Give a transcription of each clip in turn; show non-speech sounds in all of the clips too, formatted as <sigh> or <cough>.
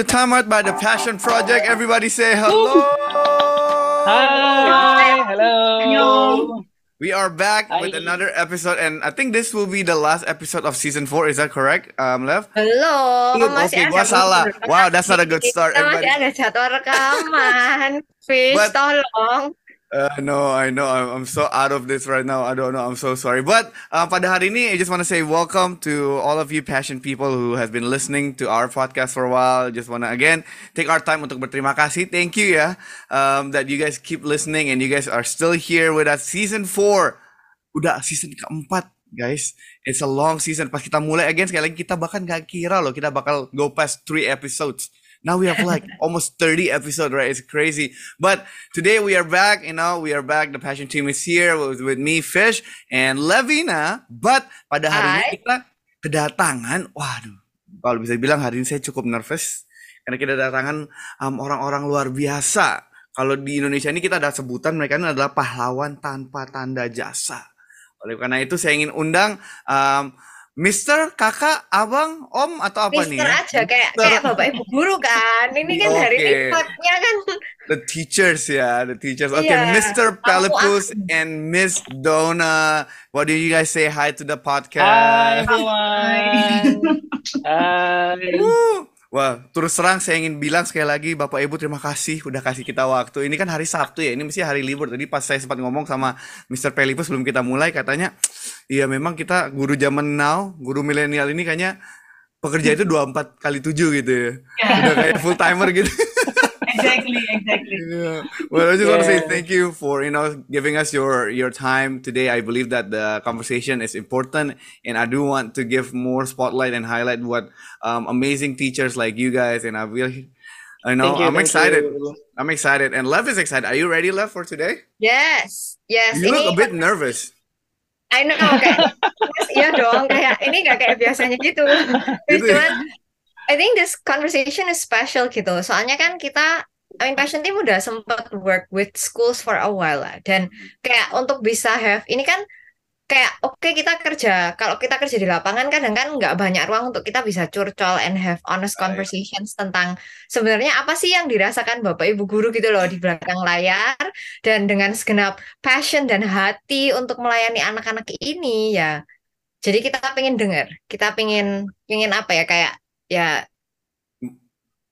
everybody, to Time Out by the Passion Project. Everybody say hello. Hi, hello. hello. We are back Hi. with another episode, and I think this will be the last episode of season four. Is that correct, um, Lev? Halo, Oke, masih gua salah. Wow, that's not a good start, Kita masih everybody. ada jadwal rekaman. Fish, But- tolong. Uh, no, I know. I'm, so out of this right now. I don't know. I'm so sorry. But uh, pada hari ini, I just want to say welcome to all of you passion people who have been listening to our podcast for a while. Just want to again take our time untuk berterima kasih. Thank you ya um, that you guys keep listening and you guys are still here with us. Season 4. Udah season keempat, guys. It's a long season. Pas kita mulai again sekali lagi kita bahkan gak kira loh kita bakal go past 3 episodes. Now we have like <laughs> almost 30 episodes, right? It's crazy. But today we are back, you know, we are back. The passion team is here with, with me, Fish, and Levina. But pada hari ini Hai. kita kedatangan, waduh, kalau bisa bilang hari ini saya cukup nervous karena kita kedatangan um, orang-orang luar biasa. Kalau di Indonesia ini kita ada sebutan mereka ini adalah pahlawan tanpa tanda jasa. Oleh karena itu saya ingin undang um, Mister, kakak, abang, om atau apa nih Mister ya? aja kayak Mister. kayak bapak ibu guru kan. Ini kan hari ini Oke. plotnya kan The teachers ya, the teachers. Oke, Iya, Mr. aku- Pelipus and Miss Donna. What do you guys say hi to the Hi podcast? everyone. Hi. Woo. Wah, terus terang saya ingin bilang sekali lagi Bapak Ibu terima kasih udah kasih kita waktu. Ini kan hari Sabtu ya, ini mesti hari libur. Tadi pas saya sempat ngomong sama Mr. Pelipus sebelum kita mulai katanya, iya memang kita guru zaman now, guru milenial ini kayaknya pekerja itu 24 kali 7 gitu ya. Udah kayak full timer gitu. <laughs> exactly, exactly. Yeah. Well, I just want to say thank you for you know giving us your your time today. I believe that the conversation is important, and I do want to give more spotlight and highlight what um, amazing teachers like you guys. And I really, I know you, I'm excited. you. I'm excited, and Lev is excited. Are you ready, Lev, for today? yes, yes. You look a bit nervous. I know kayak Yes, iya dong kayak ini gak kayak biasanya gitu. Gitu? Cuman I think this conversation is special gitu. Soalnya kan kita I mean Passion Team udah sempat work with schools for a while lah. Dan kayak untuk bisa have ini kan kayak oke kita kerja kalau kita kerja di lapangan kadang kan nggak banyak ruang untuk kita bisa curcol and have honest conversations tentang sebenarnya apa sih yang dirasakan Bapak Ibu guru gitu loh di belakang layar. Dan dengan segenap passion dan hati untuk melayani anak-anak ini ya. Jadi kita pengen dengar kita pengen pengen apa ya kayak ya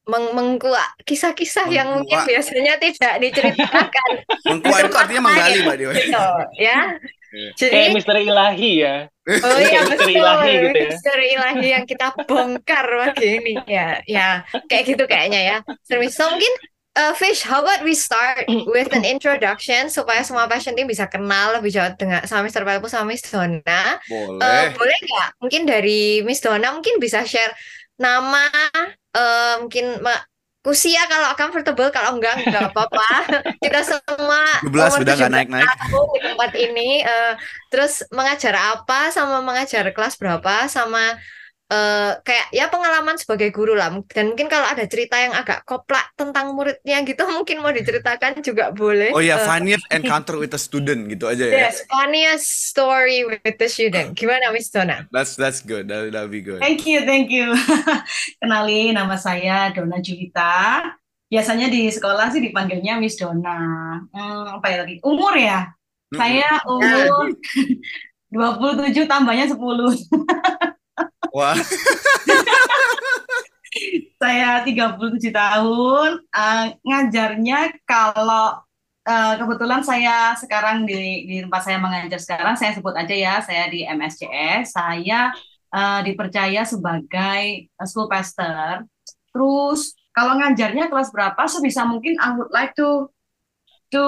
meng mengkuak kisah-kisah yang mungkin Mengkuak. biasanya tidak diceritakan <laughs> Mengkuat itu artinya menggali, Mbak Dewa. gitu ya Iya. jadi Kayak misteri ilahi ya. Oh iya misteri betul, ilahi gitu ya. misteri ilahi yang kita bongkar pagi ini ya, ya kayak gitu kayaknya ya. So mungkin uh, Fish, how about we start with an introduction supaya semua passion team bisa kenal lebih jauh dengan sama Mr. Pelpus sama Miss Donna. Eh, Boleh. boleh nggak? Mungkin dari Miss Donna mungkin bisa share nama, eh, mungkin usia kalau comfortable, kalau enggak enggak apa-apa. <laughs> Kita semua 12 umur udah nggak 17 naik-naik. di tempat ini. eh, terus mengajar apa, sama mengajar kelas berapa, sama eh, kayak ya pengalaman sebagai guru lah. Dan mungkin kalau ada cerita yang agak koplak tentang muridnya gitu, <laughs> mungkin mau diceritakan juga boleh. Oh ya, Eh, funniest <laughs> encounter with a student gitu aja ya. Yes, funniest story with the student. Gimana Miss Donna? That's that's good. That that'll be good. Thank you, thank you. <laughs> Kenalin, nama saya Dona Julita. Biasanya di sekolah sih dipanggilnya Miss Dona. Hmm, apa ya tadi? Umur ya? Mm-mm. Saya umur 27 tambahnya 10. Wah. <laughs> Saya 37 tahun. Eh, ngajarnya kalau eh, kebetulan saya sekarang di, di tempat saya mengajar sekarang, saya sebut aja ya, saya di MSCS. Saya eh, dipercaya sebagai school pastor. Terus kalau ngajarnya kelas berapa, sebisa mungkin I would like to to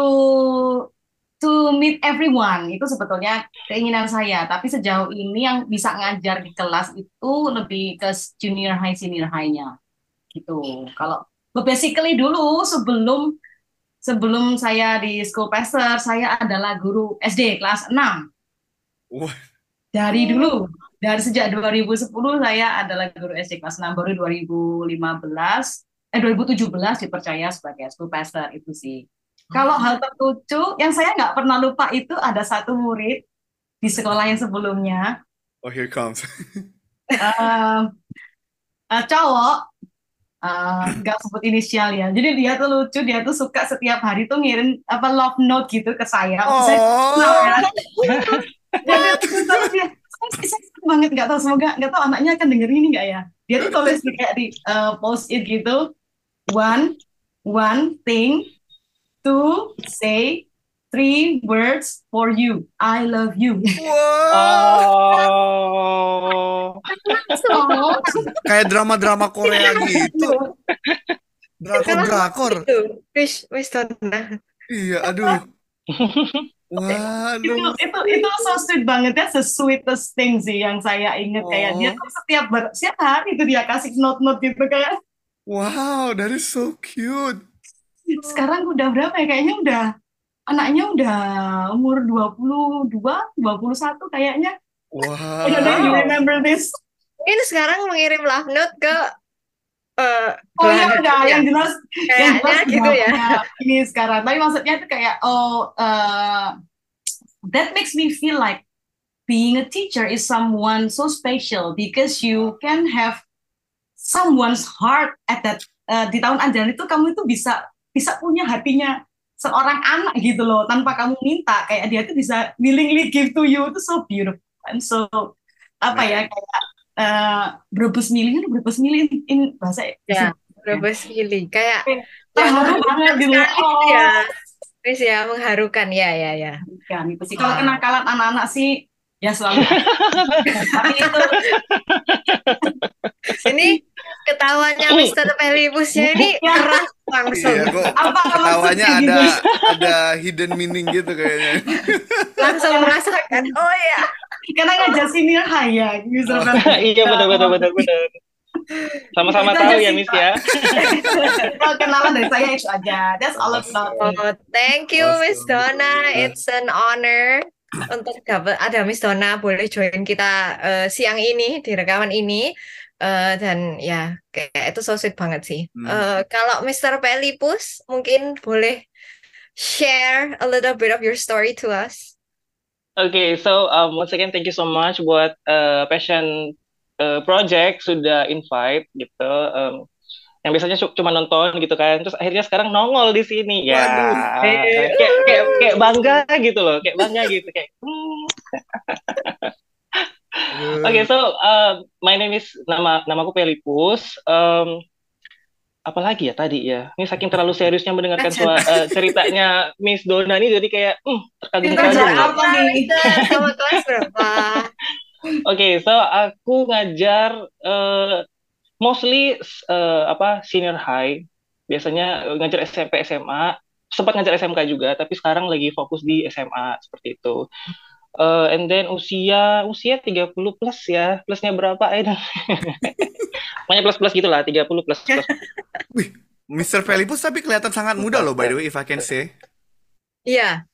to meet everyone itu sebetulnya keinginan saya. Tapi sejauh ini yang bisa ngajar di kelas itu lebih ke junior high, senior high-nya gitu. Kalau basically dulu sebelum sebelum saya di school pastor, saya adalah guru SD kelas 6. Wah. Dari dulu, dari sejak 2010 saya adalah guru SD kelas 6 baru 2015 eh 2017 dipercaya sebagai school pastor itu sih. Kalau hal terlucu yang saya nggak pernah lupa itu ada satu murid di sekolah yang sebelumnya Oh, here comes. <laughs> eh, eh, cowok eh, <clears throat> nggak sebut inisial ya. Jadi dia tuh lucu, dia tuh suka setiap hari tuh ngirim apa love note gitu ke saya. Saya kenal Oh, ya. <laughs> Dia terus saya, saya banget nggak tahu semoga nggak tahu anaknya akan denger ini nggak ya. Dia tuh tulis di kayak di eh, post it gitu. One one thing to say three words for you. I love you. wow. Oh. Oh, Kayak drama-drama Korea gitu. Drakor-drakor. itu. Wish, wish Donna. Iya, aduh. itu Waduh. itu itu so sweet banget ya the sweetest thing sih yang saya ingat kayak dia Oh. tuh setiap ber, setiap hari itu dia kasih note note gitu kayak Wow, that is so cute. Sekarang udah berapa ya kayaknya udah anaknya udah umur 22 21 kayaknya I don't know you Wow. remember this Mungkin sekarang mengirim love note ke eh oh ya belahan udah ya. yang jelas yang Kayaknya jelas gitu ya. ini sekarang tapi maksudnya itu kayak oh uh, that makes me feel like being a teacher is someone so special because you can have someone's heart at that uh, di tahun ajaran itu kamu itu bisa bisa punya hatinya seorang anak gitu loh tanpa kamu minta. Kayak dia tuh bisa willingly give to you. Itu so beautiful and so apa ya kayak uh, berebus milih berebus milih in, in bahasa Ya, Brebes Willy. Kayak terharu banget gitu gitu oh. Ya. Wis ya mengharukan ya ya ya. kan itu sih. Kalau kenakalan anak-anak sih ya selalu. <laughs> Tapi itu Ini ketawanya Mr. Pelibusnya ini keras langsung. Iya, kok apa ketawanya ada gitu ada hidden meaning gitu kayaknya. <laughs> Langsung merasakan. Oh ya. karena ngajar senior high ya gitu kan Iya betul betul betul betul. Sama-sama tahu ya Miss ya. Kalau kenalan dari saya itu aja that's all about me. Oh, thank you Miss. Donna. It's an honor untuk dapat ada Miss Donna boleh join kita eh, siang ini di rekaman ini. Eh, dan ya kayak itu so sweet banget sih. Hmm. Eh, kalau Mr. Pelipus mungkin boleh share a little bit of your story to us. Oke, so um, once again thank you so much buat uh, Passion uh, Project sudah invite gitu. Um, yang biasanya cu- cuma nonton gitu kan, terus akhirnya sekarang nongol di sini ya. Waduh. Kayak kayak kayak bangga gitu loh, kayak bangga gitu kayak. hmm. Oke, so uh, my name is nama namaku Pelipus. Um, apalagi ya tadi ya, ini saking terlalu seriusnya mendengarkan sua- uh, <laughs> ceritanya Miss Donna ini jadi kayak hmm, terkagum-kagum. Gitu. apa nih? Sama kelas berapa? <laughs> Oke, so aku ngajar eh, mostly eh, apa senior high. Biasanya ngajar SMP, SMA. Sempat ngajar SMK juga, tapi sekarang lagi fokus di SMA seperti itu. Eh, and then usia usia 30 plus ya. Plusnya berapa? I don't <laughs> Pokoknya plus-plus gitu lah, 30 plus plus. <laughs> Mr. Pelipus tapi kelihatan sangat muda loh by the way if I can say. Iya,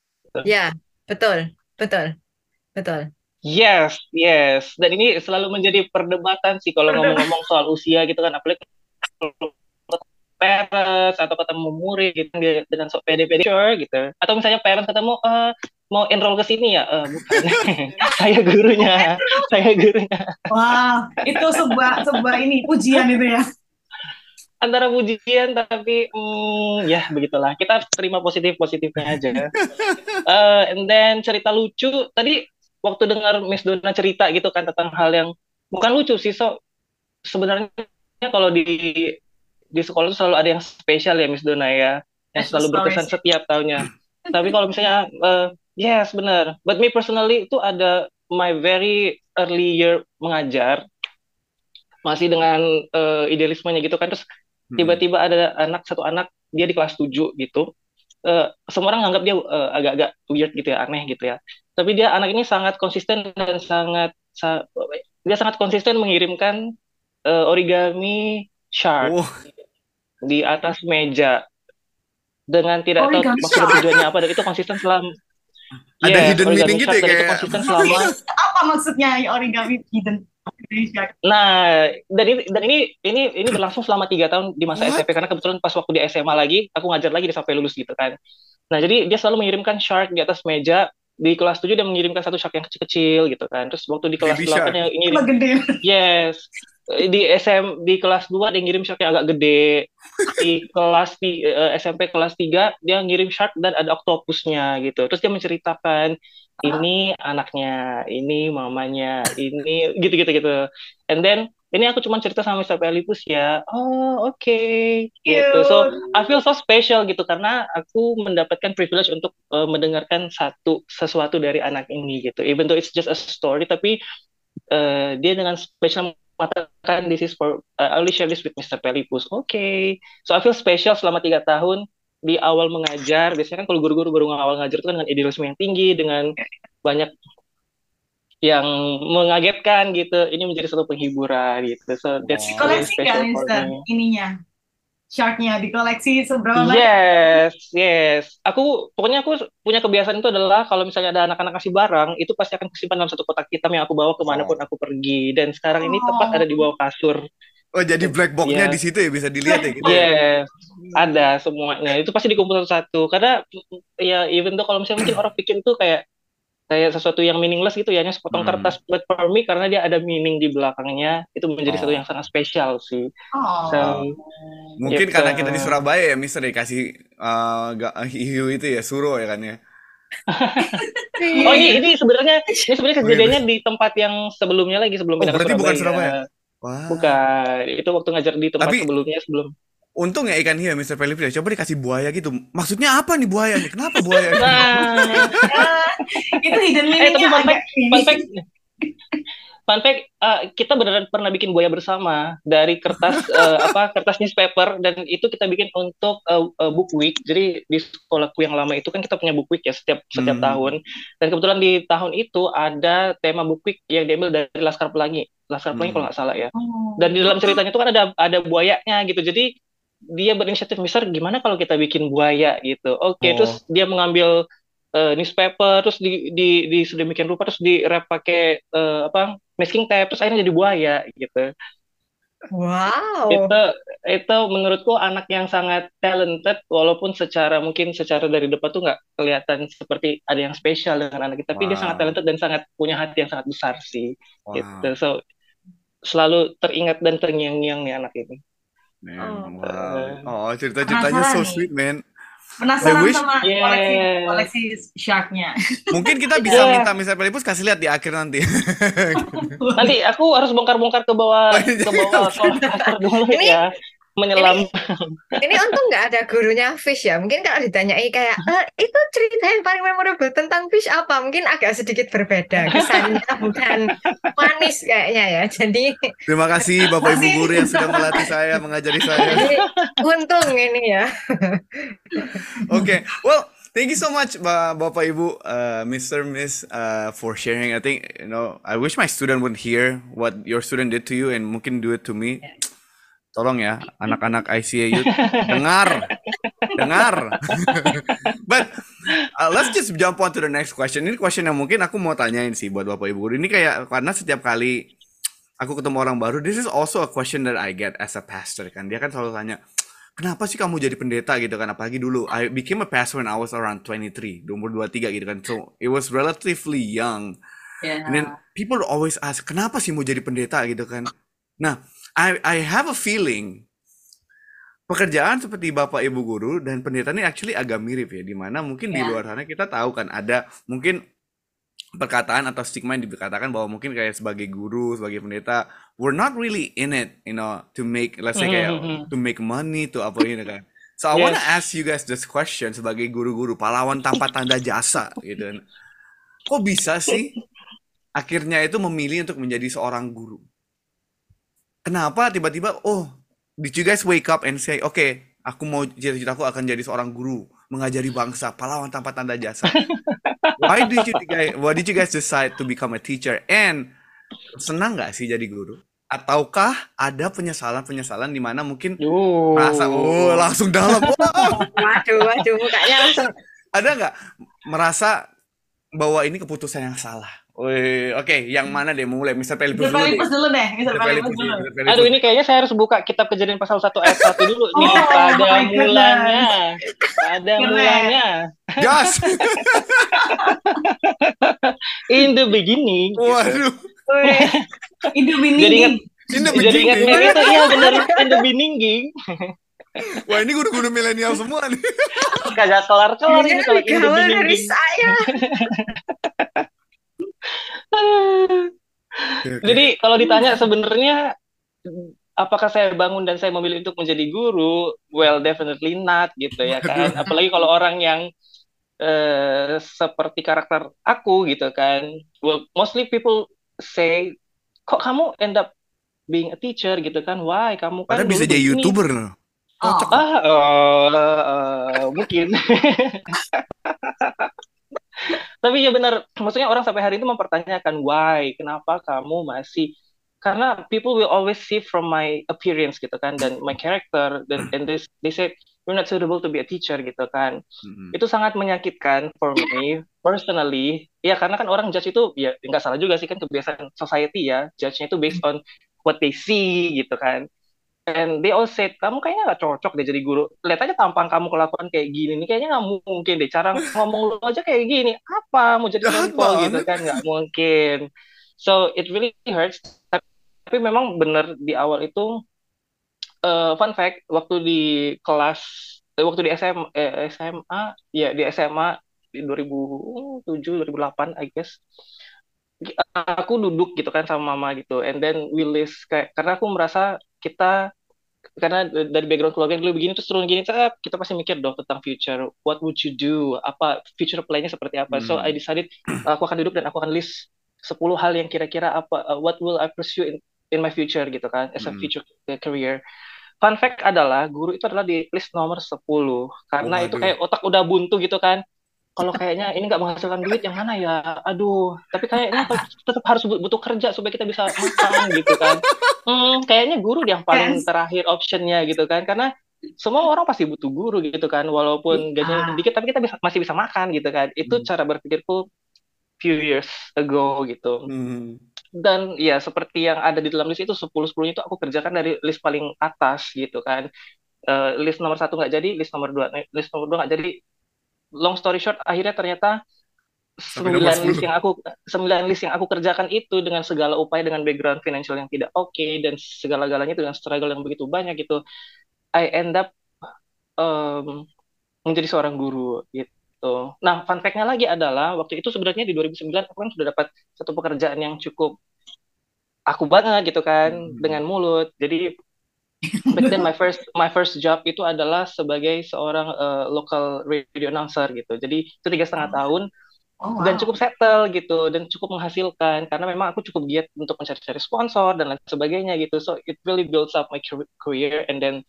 ya, betul, betul, betul. Yes, yes. Dan ini selalu menjadi perdebatan sih kalau ngomong-ngomong soal usia gitu kan, apalagi parents atau ketemu murid gitu dengan sok pede-pede sure gitu. Atau misalnya parents ketemu eh mau enroll ke sini ya? Eh, bukan. <laughs> saya gurunya. Saya gurunya. Wah, itu sebuah sebuah ini pujian itu ya. Antara pujian tapi hmm, ya begitulah. Kita terima positif-positifnya aja. <laughs> Eh, and then cerita lucu tadi waktu dengar Miss Donna cerita gitu kan tentang hal yang bukan lucu sih so sebenarnya kalau di di sekolah itu selalu ada yang spesial ya Miss Donna ya. Yang selalu berkesan setiap tahunnya. <laughs> Tapi kalau misalnya eh, yes benar. But me personally itu ada my very early year mengajar. Masih dengan eh, idealismenya gitu kan. Terus Hmm. tiba-tiba ada anak satu anak dia di kelas 7 gitu. Eh, semua orang nganggap dia eh, agak-agak weird gitu ya aneh gitu ya. Tapi dia anak ini sangat konsisten dan sangat sa- dia sangat konsisten mengirimkan eh, origami shark. Wow. Di atas meja dengan tidak tahu Origami maksud tujuannya apa dan itu konsisten selama Ada Yes, hidden meaning gitu ya dan itu kayak konsisten selama Apa maksudnya origami hidden Indonesia? Nah, dan ini dan ini ini ini berlangsung selama tiga tahun di masa What? SMP karena kebetulan pas waktu di SMA lagi aku ngajar lagi dia sampai lulus gitu kan. Nah, jadi dia selalu mengirimkan shark di atas meja di kelas 7 dia mengirimkan satu shark yang kecil-kecil gitu kan. Terus waktu di kelas Baby 8 shark. yang gede. yes. Di SM di kelas 2 dia ngirim shark yang agak gede. Di kelas di eh, SMP kelas 3 dia ngirim shark dan ada oktopusnya gitu. Terus dia menceritakan ini anaknya, ini mamanya, ini gitu-gitu gitu. And then ini aku cuma cerita sama Mr. Pelipus ya. Oh, oke. Gitu. So, I feel so special gitu karena aku mendapatkan privilege untuk uh, mendengarkan satu sesuatu dari anak ini gitu. Even though it's just a story tapi uh, dia dengan special mengatakan this is for uh, I share this with Mr. Pelipus. Oke. Okay. So I feel special selama tiga tahun di awal mengajar. Biasanya kan kalau guru-guru baru awal ngajar itu kan dengan idealisme yang tinggi, dengan banyak yang mengagetkan gitu. Ini menjadi satu penghiburan gitu. So that's oh. really special for me. ininya sharknya di koleksi seberapa banyak? Yes, yes. Aku pokoknya aku punya kebiasaan itu adalah kalau misalnya ada anak-anak kasih barang, itu pasti akan kesimpan dalam satu kotak hitam yang aku bawa ke mana pun aku pergi. Dan sekarang ini tepat ada di bawah kasur. Oh jadi black boxnya yeah. di situ ya bisa dilihat ya gitu. Yes, ya? ada semuanya. Itu pasti dikumpul satu-satu. Karena ya even tuh kalau misalnya mungkin orang pikir tuh kayak kayak sesuatu yang meaningless gitu ya hanya sepotong hmm. kertas but for me karena dia ada meaning di belakangnya itu menjadi oh. sesuatu yang sangat spesial sih oh. so, mungkin gitu. karena kita di Surabaya ya Mister dikasih uh, hiu itu ya suro ya kan ya <laughs> oh ini ini sebenarnya ini sebenarnya kejadiannya di tempat yang sebelumnya lagi sebelum oh, berarti Surabaya. bukan Surabaya Wow. Bukan, itu waktu ngajar di tempat Tapi, sebelumnya sebelum Untung ya ikan hiu Mr. Felipe coba dikasih buaya gitu. Maksudnya apa nih buaya nih? Kenapa buaya? Nah, <laughs> itu hidden meaningnya eh, fun fact, fun fact, fun fact uh, kita beneran pernah bikin buaya bersama dari kertas uh, <laughs> apa kertas newspaper dan itu kita bikin untuk uh, uh, book week. Jadi di sekolahku yang lama itu kan kita punya book week ya setiap setiap hmm. tahun. Dan kebetulan di tahun itu ada tema book week yang diambil dari Laskar Pelangi. Laskar Pelangi hmm. kalau nggak salah ya. Oh. Dan di dalam ceritanya itu kan ada ada buayanya gitu. Jadi dia berinisiatif besar gimana kalau kita bikin buaya gitu oke okay, oh. terus dia mengambil uh, newspaper terus di di di sedemikian rupa terus di wrap pakai uh, apa masking tape terus akhirnya jadi buaya gitu wow itu itu menurutku anak yang sangat talented walaupun secara mungkin secara dari depan tuh nggak kelihatan seperti ada yang spesial dengan anak kita tapi wow. dia sangat talented dan sangat punya hati yang sangat besar sih wow. gitu so selalu teringat dan terngiang-ngiang nih anak ini Man, oh. wow. Oh, cerita-ceritanya so sweet, man. Penasaran wish... sama koleksi yeah. koleksi sharknya. <laughs> Mungkin kita bisa yeah. minta Mr. Pelipus kasih lihat di akhir nanti. nanti aku harus bongkar-bongkar ke bawah oh, iya. ke bawah dulu ya menyelam. Ini, ini untung nggak ada gurunya Fish ya. Mungkin kalau ditanyai kayak e, itu cerita yang paling memorable tentang Fish apa? Mungkin agak sedikit berbeda. Kesannya <laughs> bukan manis kayaknya ya. Jadi terima kasih Bapak Ibu guru yang sudah melatih saya, mengajari saya. Untung ini ya. Oke, okay. well. Thank you so much, Bapak Ibu, uh, Mr. Miss, uh, for sharing. I think you know, I wish my student would hear what your student did to you and mungkin do it to me. Yeah Tolong ya, <laughs> anak-anak ICA Youth, dengar, dengar. <laughs> But uh, let's just jump on to the next question. Ini question yang mungkin aku mau tanyain sih buat bapak ibu. Ini kayak karena setiap kali aku ketemu orang baru, this is also a question that I get as a pastor kan. Dia kan selalu tanya, kenapa sih kamu jadi pendeta gitu kan? Apalagi dulu, I became a pastor when I was around 23, umur 23 gitu kan. So it was relatively young. Yeah. And then people always ask, kenapa sih mau jadi pendeta gitu kan? Nah, I I have a feeling pekerjaan seperti bapak ibu guru dan pendeta ini actually agak mirip ya di mana mungkin yeah. di ya. luar sana kita tahu kan ada mungkin perkataan atau stigma yang dikatakan bahwa mungkin kayak sebagai guru sebagai pendeta we're not really in it you know to make let's say kayak mm-hmm. to make money to apa ini kan so I yes. wanna ask you guys this question sebagai guru-guru pahlawan tanpa tanda jasa gitu kan. kok bisa sih akhirnya itu memilih untuk menjadi seorang guru kenapa tiba-tiba oh did you guys wake up and say oke okay, aku mau cita-citaku akan jadi seorang guru mengajari bangsa pahlawan tanpa tanda jasa. <laughs> Why did you guys why did you guys decide to become a teacher? And senang nggak sih jadi guru? Ataukah ada penyesalan-penyesalan di mana mungkin uh. merasa oh langsung dalam. Oh. <laughs> waduh waduh mukanya langsung. Ada nggak merasa bahwa ini keputusan yang salah oke, okay. yang mana deh mulai? Mr. Pelipus dulu, dulu deh. dulu deh. Mr. Pelipus dulu. Aduh, ini kayaknya saya harus buka kitab kejadian pasal 1 ayat 1 dulu nih oh, pada mulanya. Pada mulanya. Gas. <laughs> In the beginning. Waduh. In the beginning. Jadi ingat In the Jadi ingat beginning. itu iya bener in the beginning. Wah ini guru-guru milenial semua nih. Kagak kelar-kelar Ini ini kalau in the gaul dari <laughs> Jadi kalau ditanya sebenarnya apakah saya bangun dan saya memilih untuk menjadi guru? Well, definitely not gitu ya kan. Apalagi kalau orang yang eh, seperti karakter aku gitu kan. Well, mostly people say, kok kamu end up being a teacher gitu kan? Why? Kamu kan Padahal bisa jadi begini." youtuber loh. Cocok. Ah, eh, eh, mungkin. <laughs> Tapi ya benar, maksudnya orang sampai hari itu mempertanyakan why, kenapa kamu masih karena people will always see from my appearance gitu kan dan my character dan and they, they say you're not suitable to be a teacher gitu kan. Mm-mm. Itu sangat menyakitkan for me personally. Ya karena kan orang judge itu ya nggak salah juga sih kan kebiasaan society ya, judge-nya itu based on what they see gitu kan. And they all said, kamu kayaknya nggak cocok deh jadi guru. Lihat aja tampang kamu kelakuan kayak gini nih, kayaknya nggak mungkin deh. Cara ngomong lu aja kayak gini. Apa mau jadi contoh gitu kan? Nggak mungkin. So it really hurts. Tapi memang bener di awal itu, eh, fun fact, waktu di kelas, eh, waktu di SM, eh, SMA, ya di SMA di 2007, 2008, I guess aku duduk gitu kan sama mama gitu and then we list kayak karena aku merasa kita karena dari background keluarga yang dulu begini terus turun gini cep, kita pasti mikir dong tentang future what would you do apa future plan-nya seperti apa so Hmm. I decided aku akan duduk dan aku akan list 10 hal yang kira-kira apa uh, what will I pursue in in my future gitu kan as a Hmm. future career fun fact adalah guru itu adalah di list nomor 10 karena itu Waduh. kayak otak udah buntu gitu kan kalau kayaknya ini nggak menghasilkan duit yang mana ya aduh tapi kayaknya tetap harus bu- butuh kerja supaya kita bisa makan gitu kan hmm, kayaknya guru yang paling Yes. terakhir optionnya gitu kan karena semua orang pasti butuh guru gitu kan walaupun gajinya Ah. sedikit tapi kita bisa, masih bisa makan gitu kan itu Hmm. cara berpikirku few years ago gitu Hmm. dan ya seperti yang ada di dalam list itu 10 10 itu aku kerjakan dari list paling atas gitu kan Eh, list nomor satu nggak jadi list nomor dua list nomor dua nggak jadi long story short akhirnya ternyata sembilan list 10. yang aku sembilan list yang aku kerjakan itu dengan segala upaya dengan background financial yang tidak oke dan segala-galanya itu dengan struggle yang begitu banyak gitu I end up em, menjadi seorang guru gitu. Nah, fun fact-nya lagi adalah waktu itu sebenarnya di 2009 aku kan sudah dapat satu pekerjaan yang cukup aku banget gitu kan Hmm. dengan mulut. Jadi back then my first my first job itu adalah sebagai seorang eh, local radio announcer gitu. Jadi itu tiga setengah tahun Oh, dan wow. cukup settle gitu dan cukup menghasilkan karena memang aku cukup giat untuk mencari-cari sponsor dan lain sebagainya gitu. So it really builds up my car- career and then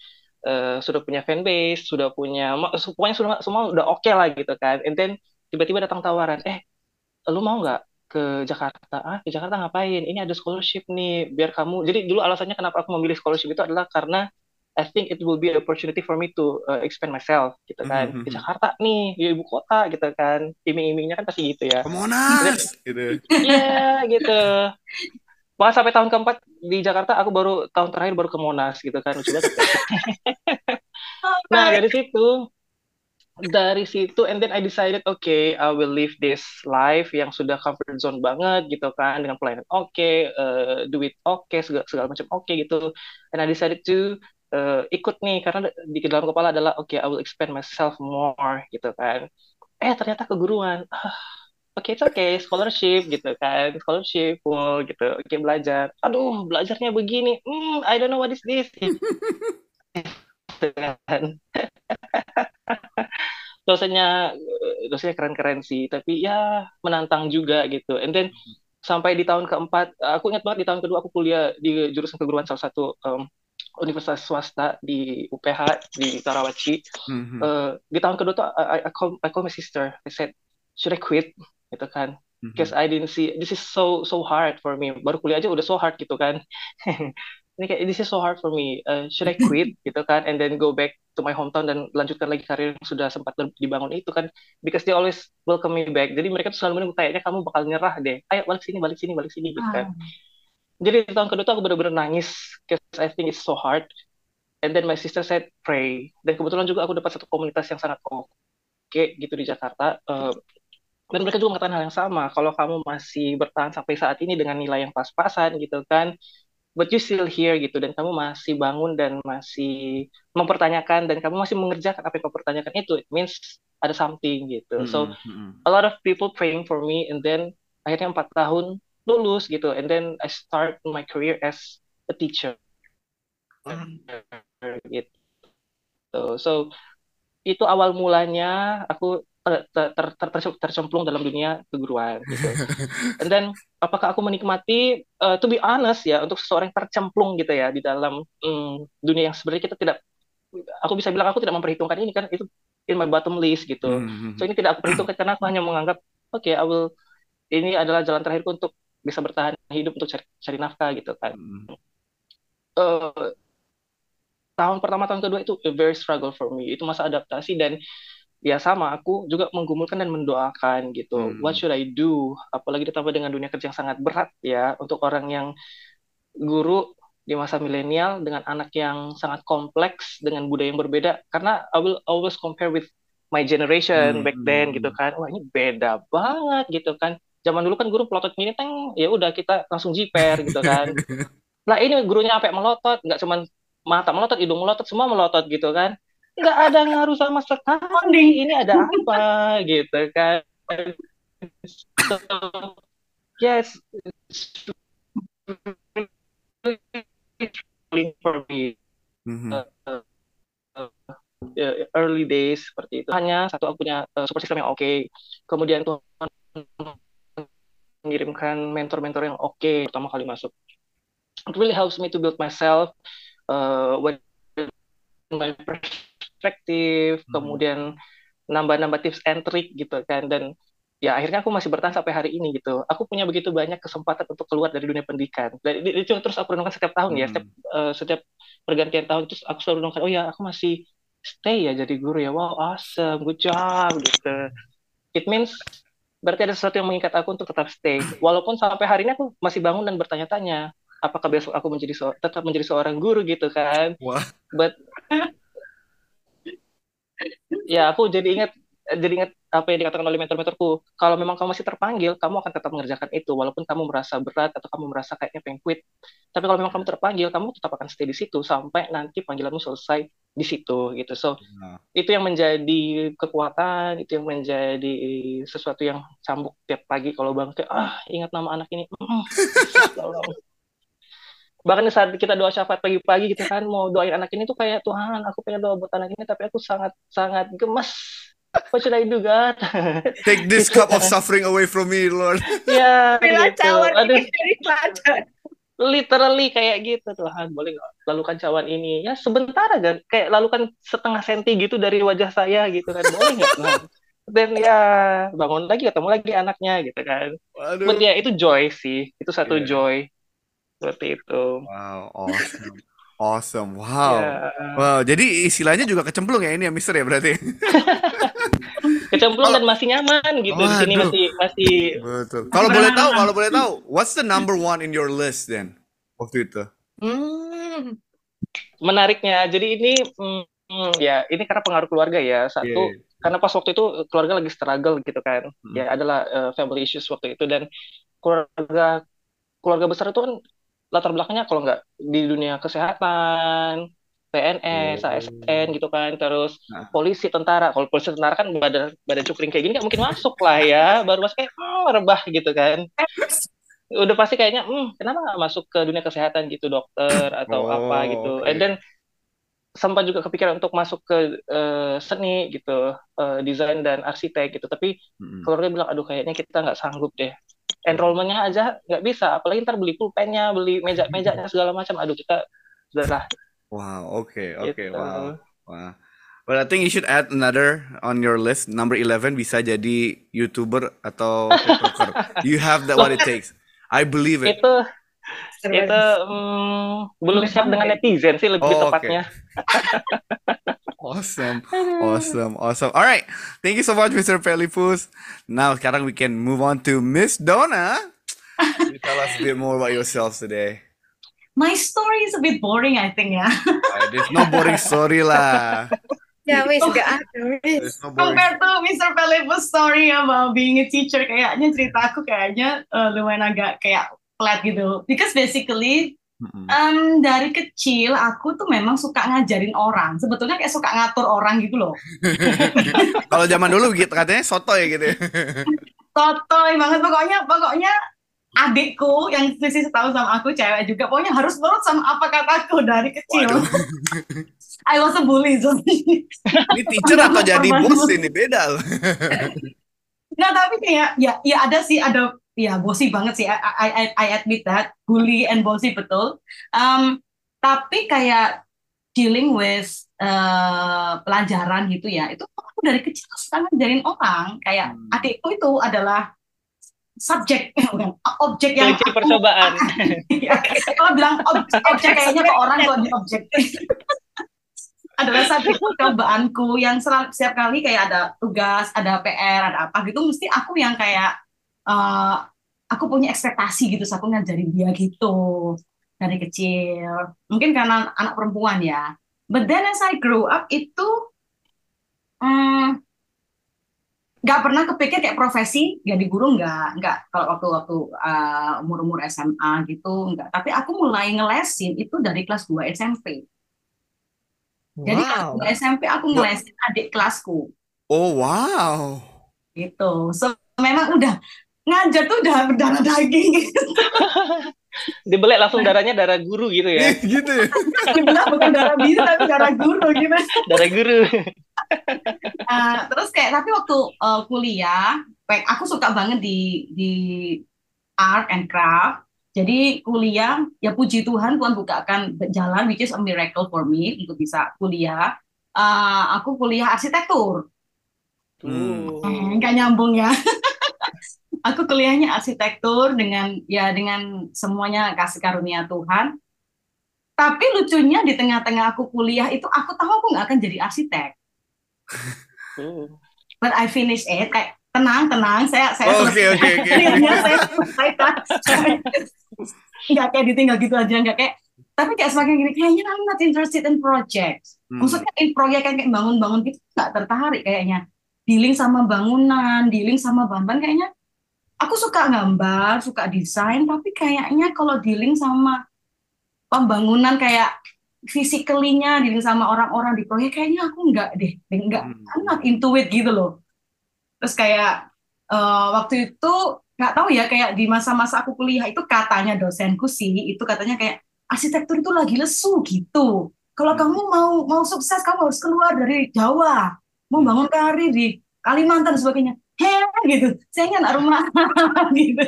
eh, sudah punya fanbase, sudah punya pokoknya semua semua udah oke lah gitu kan. And then tiba-tiba datang tawaran, eh lu mau nggak ke Jakarta? Ah, ke Jakarta ngapain? Ini ada scholarship nih, biar kamu. Jadi dulu alasannya kenapa aku memilih scholarship itu adalah karena I think it will be an opportunity for me to uh, expand myself gitu kan. Mhm. Ke Jakarta nih, di ibu kota gitu kan. Iming-imingnya kan pasti gitu ya. Ke Monas gitu. Iya gitu. Wah sampai tahun keempat di Jakarta aku baru tahun terakhir baru ke Monas gitu kan lucu <laughs> <laughs> banget. Nah dari situ dari situ and then I decided okay I will live this life yang sudah comfort zone banget gitu kan dengan pelayanan oke eh, duit oke segala, segala macam oke gitu and I decided to eh, ikut nih karena di dalam kepala adalah oke I will expand myself more gitu kan eh ternyata keguruan <sighs> Oke, it's okay, scholarship gitu kan, scholarship full gitu, oke belajar. Aduh, belajarnya begini, hmm, I don't know what is this. <laughs> <laughs> Dosennya eh, dosennya keren-keren sih, tapi ya menantang juga gitu. And then sampai di tahun keempat, aku ingat banget di tahun kedua aku kuliah di jurusan keguruan salah satu em, universitas swasta di UPH di Karawaci. Mhm. Eh, di tahun kedua tuh I, I, call, I call my sister, I said, should I quit? Gitu kan. Mhm. Because I didn't see, this is so so hard for me. Baru kuliah aja udah so hard gitu kan. <laughs> Ini kayak this is so hard for me. Uh, should I <laughs> quit gitu kan? And then go back to my hometown dan lanjutkan lagi karir yang sudah sempat dibangun itu kan. Because they always welcome me back. Jadi mereka tuh selalu menunggu kayaknya kamu bakal nyerah deh. Ayo balik sini, balik sini, balik sini gitu kan. Jadi di tahun kedua tuh aku bener-bener nangis. Because I think it's so hard. And then my sister said pray. Dan kebetulan juga aku dapat satu komunitas yang sangat oke gitu di Jakarta. Uh, dan mereka juga mengatakan hal yang sama. Kalau kamu masih bertahan sampai saat ini dengan nilai yang pas-pasan gitu kan, but you still here gitu. Dan kamu masih bangun dan masih mempertanyakan dan kamu masih mengerjakan apa yang kamu pertanyakan. Itu it means ada something gitu. So Mm-mm. a lot of people praying for me and then akhirnya empat tahun lulus gitu. And then I start my career as a teacher. Gitu. So itu awal mulanya aku ter, ter, ter, ter- tercemplung dalam dunia keguruan gitu and then apakah aku menikmati uh, to be honest ya untuk seseorang yang tercemplung gitu ya di dalam mm, dunia yang sebenarnya kita tidak aku bisa bilang aku tidak memperhitungkan ini kan itu in my bottom list gitu Mhm. so ini tidak aku perhitungkan karena aku hanya menganggap oke I will ini adalah jalan terakhirku untuk bisa bertahan hidup untuk cari, cari nafkah gitu kan. Eh, tahun pertama tahun kedua itu a very struggle for me itu masa adaptasi dan ya sama. Aku juga menggumulkan dan mendoakan gitu. Hmm. what should I do? Apalagi ditambah dengan dunia kerja yang sangat berat ya. Untuk orang yang guru di masa milenial dengan anak yang sangat kompleks dengan budaya yang berbeda. Karena I will always compare with my generation Hmm, back then gitu kan. Wah ini beda banget gitu kan. Zaman dulu kan guru pelotot gini teng ya udah kita langsung jiper gitu kan. <laughs> Lah ini gurunya sampai melotot. Nggak cuman mata melotot hidung melotot semua melotot gitu kan nggak ada ngaruh sama sekali. Ini ada apa gitu kan? So, yes for me Mhm. uh, early days seperti itu. Hanya satu aku punya uh, support system yang oke. Kemudian Tuhan mengirimkan mentor-mentor yang oke pertama kali masuk. It really helps me to build myself uh, when my perspective Hmm. kemudian nambah-nambah tips and trick gitu kan. Dan ya akhirnya aku masih bertahan sampai hari ini gitu. Aku punya begitu banyak kesempatan untuk keluar dari dunia pendidikan. Dan itu terus aku renungkan setiap tahun ya Hmm. setiap uh, setiap pergantian tahun terus aku selalu renungkan oh ya aku masih stay ya jadi guru ya. Wow awesome good job gitu. It means berarti ada sesuatu yang mengikat aku untuk tetap stay. Walaupun sampai hari ini aku masih bangun dan bertanya-tanya apakah besok aku menjadi se- tetap menjadi seorang guru? gitu kan. Wah. but ya aku jadi ingat jadi ingat apa yang dikatakan oleh mentor-mentorku. Kalau memang kamu masih terpanggil kamu akan tetap mengerjakan itu walaupun kamu merasa berat atau kamu merasa kayaknya pengen quit. Tapi kalau memang kamu terpanggil kamu tetap akan stay di situ sampai nanti panggilanmu selesai di situ gitu. So Nah. itu yang menjadi kekuatan itu yang menjadi sesuatu yang cambuk tiap pagi kalau bang kayak ah ingat nama anak ini. Mm, <laughs> tolong bahkan saat kita doa syafaat pagi-pagi gitu kan mau doain anak ini tuh kayak Tuhan aku pengen doa buat anak ini tapi aku sangat sangat gemes. What should I do God? <laughs> Take this cup of suffering away from me, Lord. <laughs> ya Bila gitu. cawan aduh. literally kayak gitu Tuhan boleh nggak lalukan cawan ini? Ya sebentar aja. Kayak lalukan setengah senti gitu dari wajah saya gitu kan. Boleh nggak Tuhan? <laughs> Dan ya bangun lagi ketemu lagi anaknya gitu kan. Waduh. but ya itu joy sih. Itu satu Iya. joy seperti itu Wow, awesome. Awesome. Wow. Ya, Wow, jadi istilahnya juga kecemplung ya ini ya Mister ya berarti. <laughs> kecemplung dan masih nyaman gitu di sini masih masih Betul. Kalau boleh tahu, kalau boleh tahu, <laughs> what's the number one in your list then? Waktu itu. Hmm. menariknya jadi ini mm, mm, ya ini karena pengaruh keluarga ya satu Iya. karena pas waktu itu keluarga lagi struggle gitu kan Hmm. ya adalah uh, family issues waktu itu dan keluarga keluarga besar itu kan latar belakangnya kalau nggak di dunia kesehatan PNS, Oh. ASN gitu kan terus Nah. polisi tentara kalau polisi tentara kan badan badan cukring kayak gini nggak mungkin masuk lah ya baru masuk kayak oh, rebah gitu kan udah pasti kayaknya hmm, kenapa nggak masuk ke dunia kesehatan gitu dokter atau Oh, apa gitu oke. and then sempat juga kepikiran untuk masuk ke eh, seni gitu eh, desain dan arsitek gitu tapi Mm-mm. keluarga bilang aduh kayaknya kita nggak sanggup deh enrollmentnya aja nggak bisa apalagi ntar beli pulpennya beli meja mejanya segala macam aduh kita sudahlah Wow, okay, okay, gitu. wow. Wow. Well, I think you should add another on your list. Number 11 bisa jadi YouTuber atau TikToker. <laughs> you have that what it takes. I believe it. itu itu mm, belum siap dengan netizen sih lebih Oh, oke. tepatnya <laughs> Awesome. <laughs> Awesome. Awesome. All right. Thank you so much, Mr. Pelipus. Now, sekarang we can move on to Miss Donna. You tell us a bit more about yourself today. My story is a bit boring, I think ya. Uh, there's no boring story lah. Ya wis gak ada no. Compared to Mr. Pelipus story about being a teacher, kayaknya cerita aku kayaknya eh, lumayan agak kayak flat gitu. Because basically Em, dari kecil aku tuh memang suka ngajarin orang. Sebetulnya kayak suka ngatur orang gitu loh. <laughs> Kalau zaman dulu gitu katanya sotoy gitu ya. <laughs> Totoy banget pokoknya pokoknya adikku yang selisih setahun sama aku cewek juga pokoknya harus nurut sama apa kataku dari kecil. Waduh. <laughs> I was a bully so. Ini teacher atau jadi bos ini beda loh. Nah tapi kayak ya ya ada sih ada ya bossy banget sih I, I, I I admit that bully and bossy betul. Um, tapi kayak dealing with eh, pelajaran gitu ya itu aku dari kecil suka ngajarin orang kayak Hmm. adikku itu adalah subjek <clears throat> objek yang Kunci percobaan. <laughs> Ya, kalau bilang ob- objek kayaknya ke orang kok di objek <laughs> adalah subjek percobaanku yang selalu setiap kali kayak ada tugas, ada PR, ada apa gitu, mesti aku yang kayak eh, aku punya ekspektasi gitu, so aku ngajarin dia gitu dari kecil. Mungkin karena anak perempuan ya. But then as I grow up itu hmm, nggak pernah kepikir kayak profesi jadi guru nggak nggak kalau waktu waktu uh, umur umur SMA gitu nggak tapi aku mulai ngelesin itu dari kelas 2 SMP jadi kelas Wow. 2 SMP aku ngelesin adik kelasku Oh wow. gitu so memang udah ngajar tuh udah berdarah daging gitu <laughs> Dibelek langsung darahnya darah guru gitu ya. <laughs> gitu ya. <laughs> dibilang bukan darah biru tapi darah guru gitu Darah guru. Uh, terus kayak tapi waktu uh, kuliah, kayak aku suka banget di di art and craft. Jadi kuliah, ya puji Tuhan Tuhan bukakan jalan, which is a miracle for me untuk bisa kuliah. Uh, aku kuliah arsitektur, Tuh. eh, nggak nyambung ya. Aku kuliahnya arsitektur dengan ya dengan semuanya kasih karunia Tuhan. Tapi lucunya di tengah-tengah aku kuliah itu aku tahu aku nggak akan jadi arsitek. Tuh. but I finish it kayak tenang tenang saya saya Oh, oke oke. Kuliahnya saya selesaikan <laughs> nggak kayak ditinggal gitu aja nggak kayak tapi kayak semakin gini kayaknya I'm not interested in projects Hmm. maksudnya in proyek kayak bangun-bangun gitu nggak tertarik kayaknya dealing sama bangunan dealing sama bahan-bahan kayaknya aku suka gambar suka desain tapi kayaknya kalau dealing sama pembangunan kayak physically-nya dealing sama orang-orang di proyek kayaknya aku nggak deh nggak Hmm. I'm not into it gitu loh terus kayak eh, waktu itu nggak tahu ya kayak di masa-masa aku kuliah itu katanya dosenku sih itu katanya kayak arsitektur itu lagi lesu gitu kalau Hmm. kamu mau mau sukses kamu harus keluar dari Jawa mau bangun karir di Kalimantan dan sebagainya heh gitu. Saya anak rumah <laughs> gitu.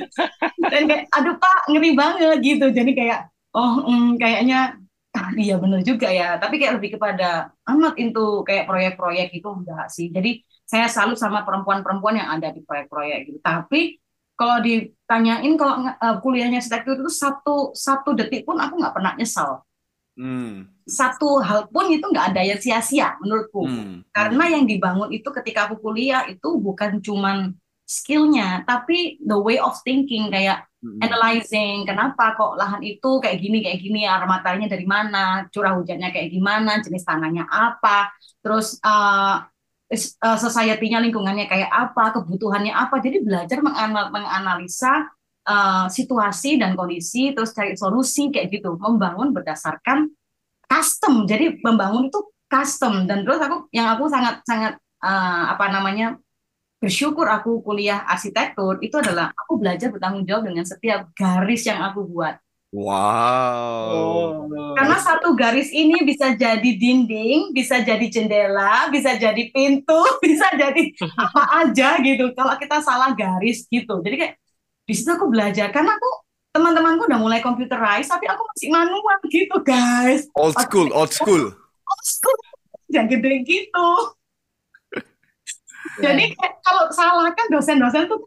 Dan kayak aduh pak ngeri banget gitu. Jadi kayak oh mm, kayaknya ah, iya bener juga ya. Tapi kayak lebih kepada amat into kayak proyek-proyek itu enggak sih. Jadi saya salut sama perempuan-perempuan yang ada di proyek-proyek gitu. Tapi kalau ditanyain kalau eh, kuliahnya arsitektur itu satu satu detik pun aku nggak pernah nyesal Hmm. satu hal pun itu nggak ada yang sia-sia menurutku Hmm. karena yang dibangun itu ketika aku kuliah itu bukan cuman skillnya tapi the way of thinking kayak Hmm. analyzing kenapa kok lahan itu kayak gini kayak gini air matanya dari mana curah hujannya kayak gimana jenis tanahnya apa terus uh, uh, society-nya lingkungannya kayak apa kebutuhannya apa jadi belajar menganal- menganalisa uh, situasi dan kondisi terus cari solusi kayak gitu membangun berdasarkan custom jadi membangun itu custom dan terus aku yang aku sangat sangat uh, apa namanya bersyukur aku kuliah arsitektur itu adalah aku belajar bertanggung jawab dengan setiap garis yang aku buat. Wow. Oh. Karena satu garis ini bisa jadi dinding, bisa jadi jendela, bisa jadi pintu, <laughs> bisa jadi apa aja gitu. Kalau kita salah garis gitu. Jadi kayak di situ aku belajar karena aku teman-temanku udah mulai computerized tapi aku masih manual gitu guys. Old school, old school. Old school. Jangan gede gitu. <laughs> Jadi kalau salah kan dosen-dosen tuh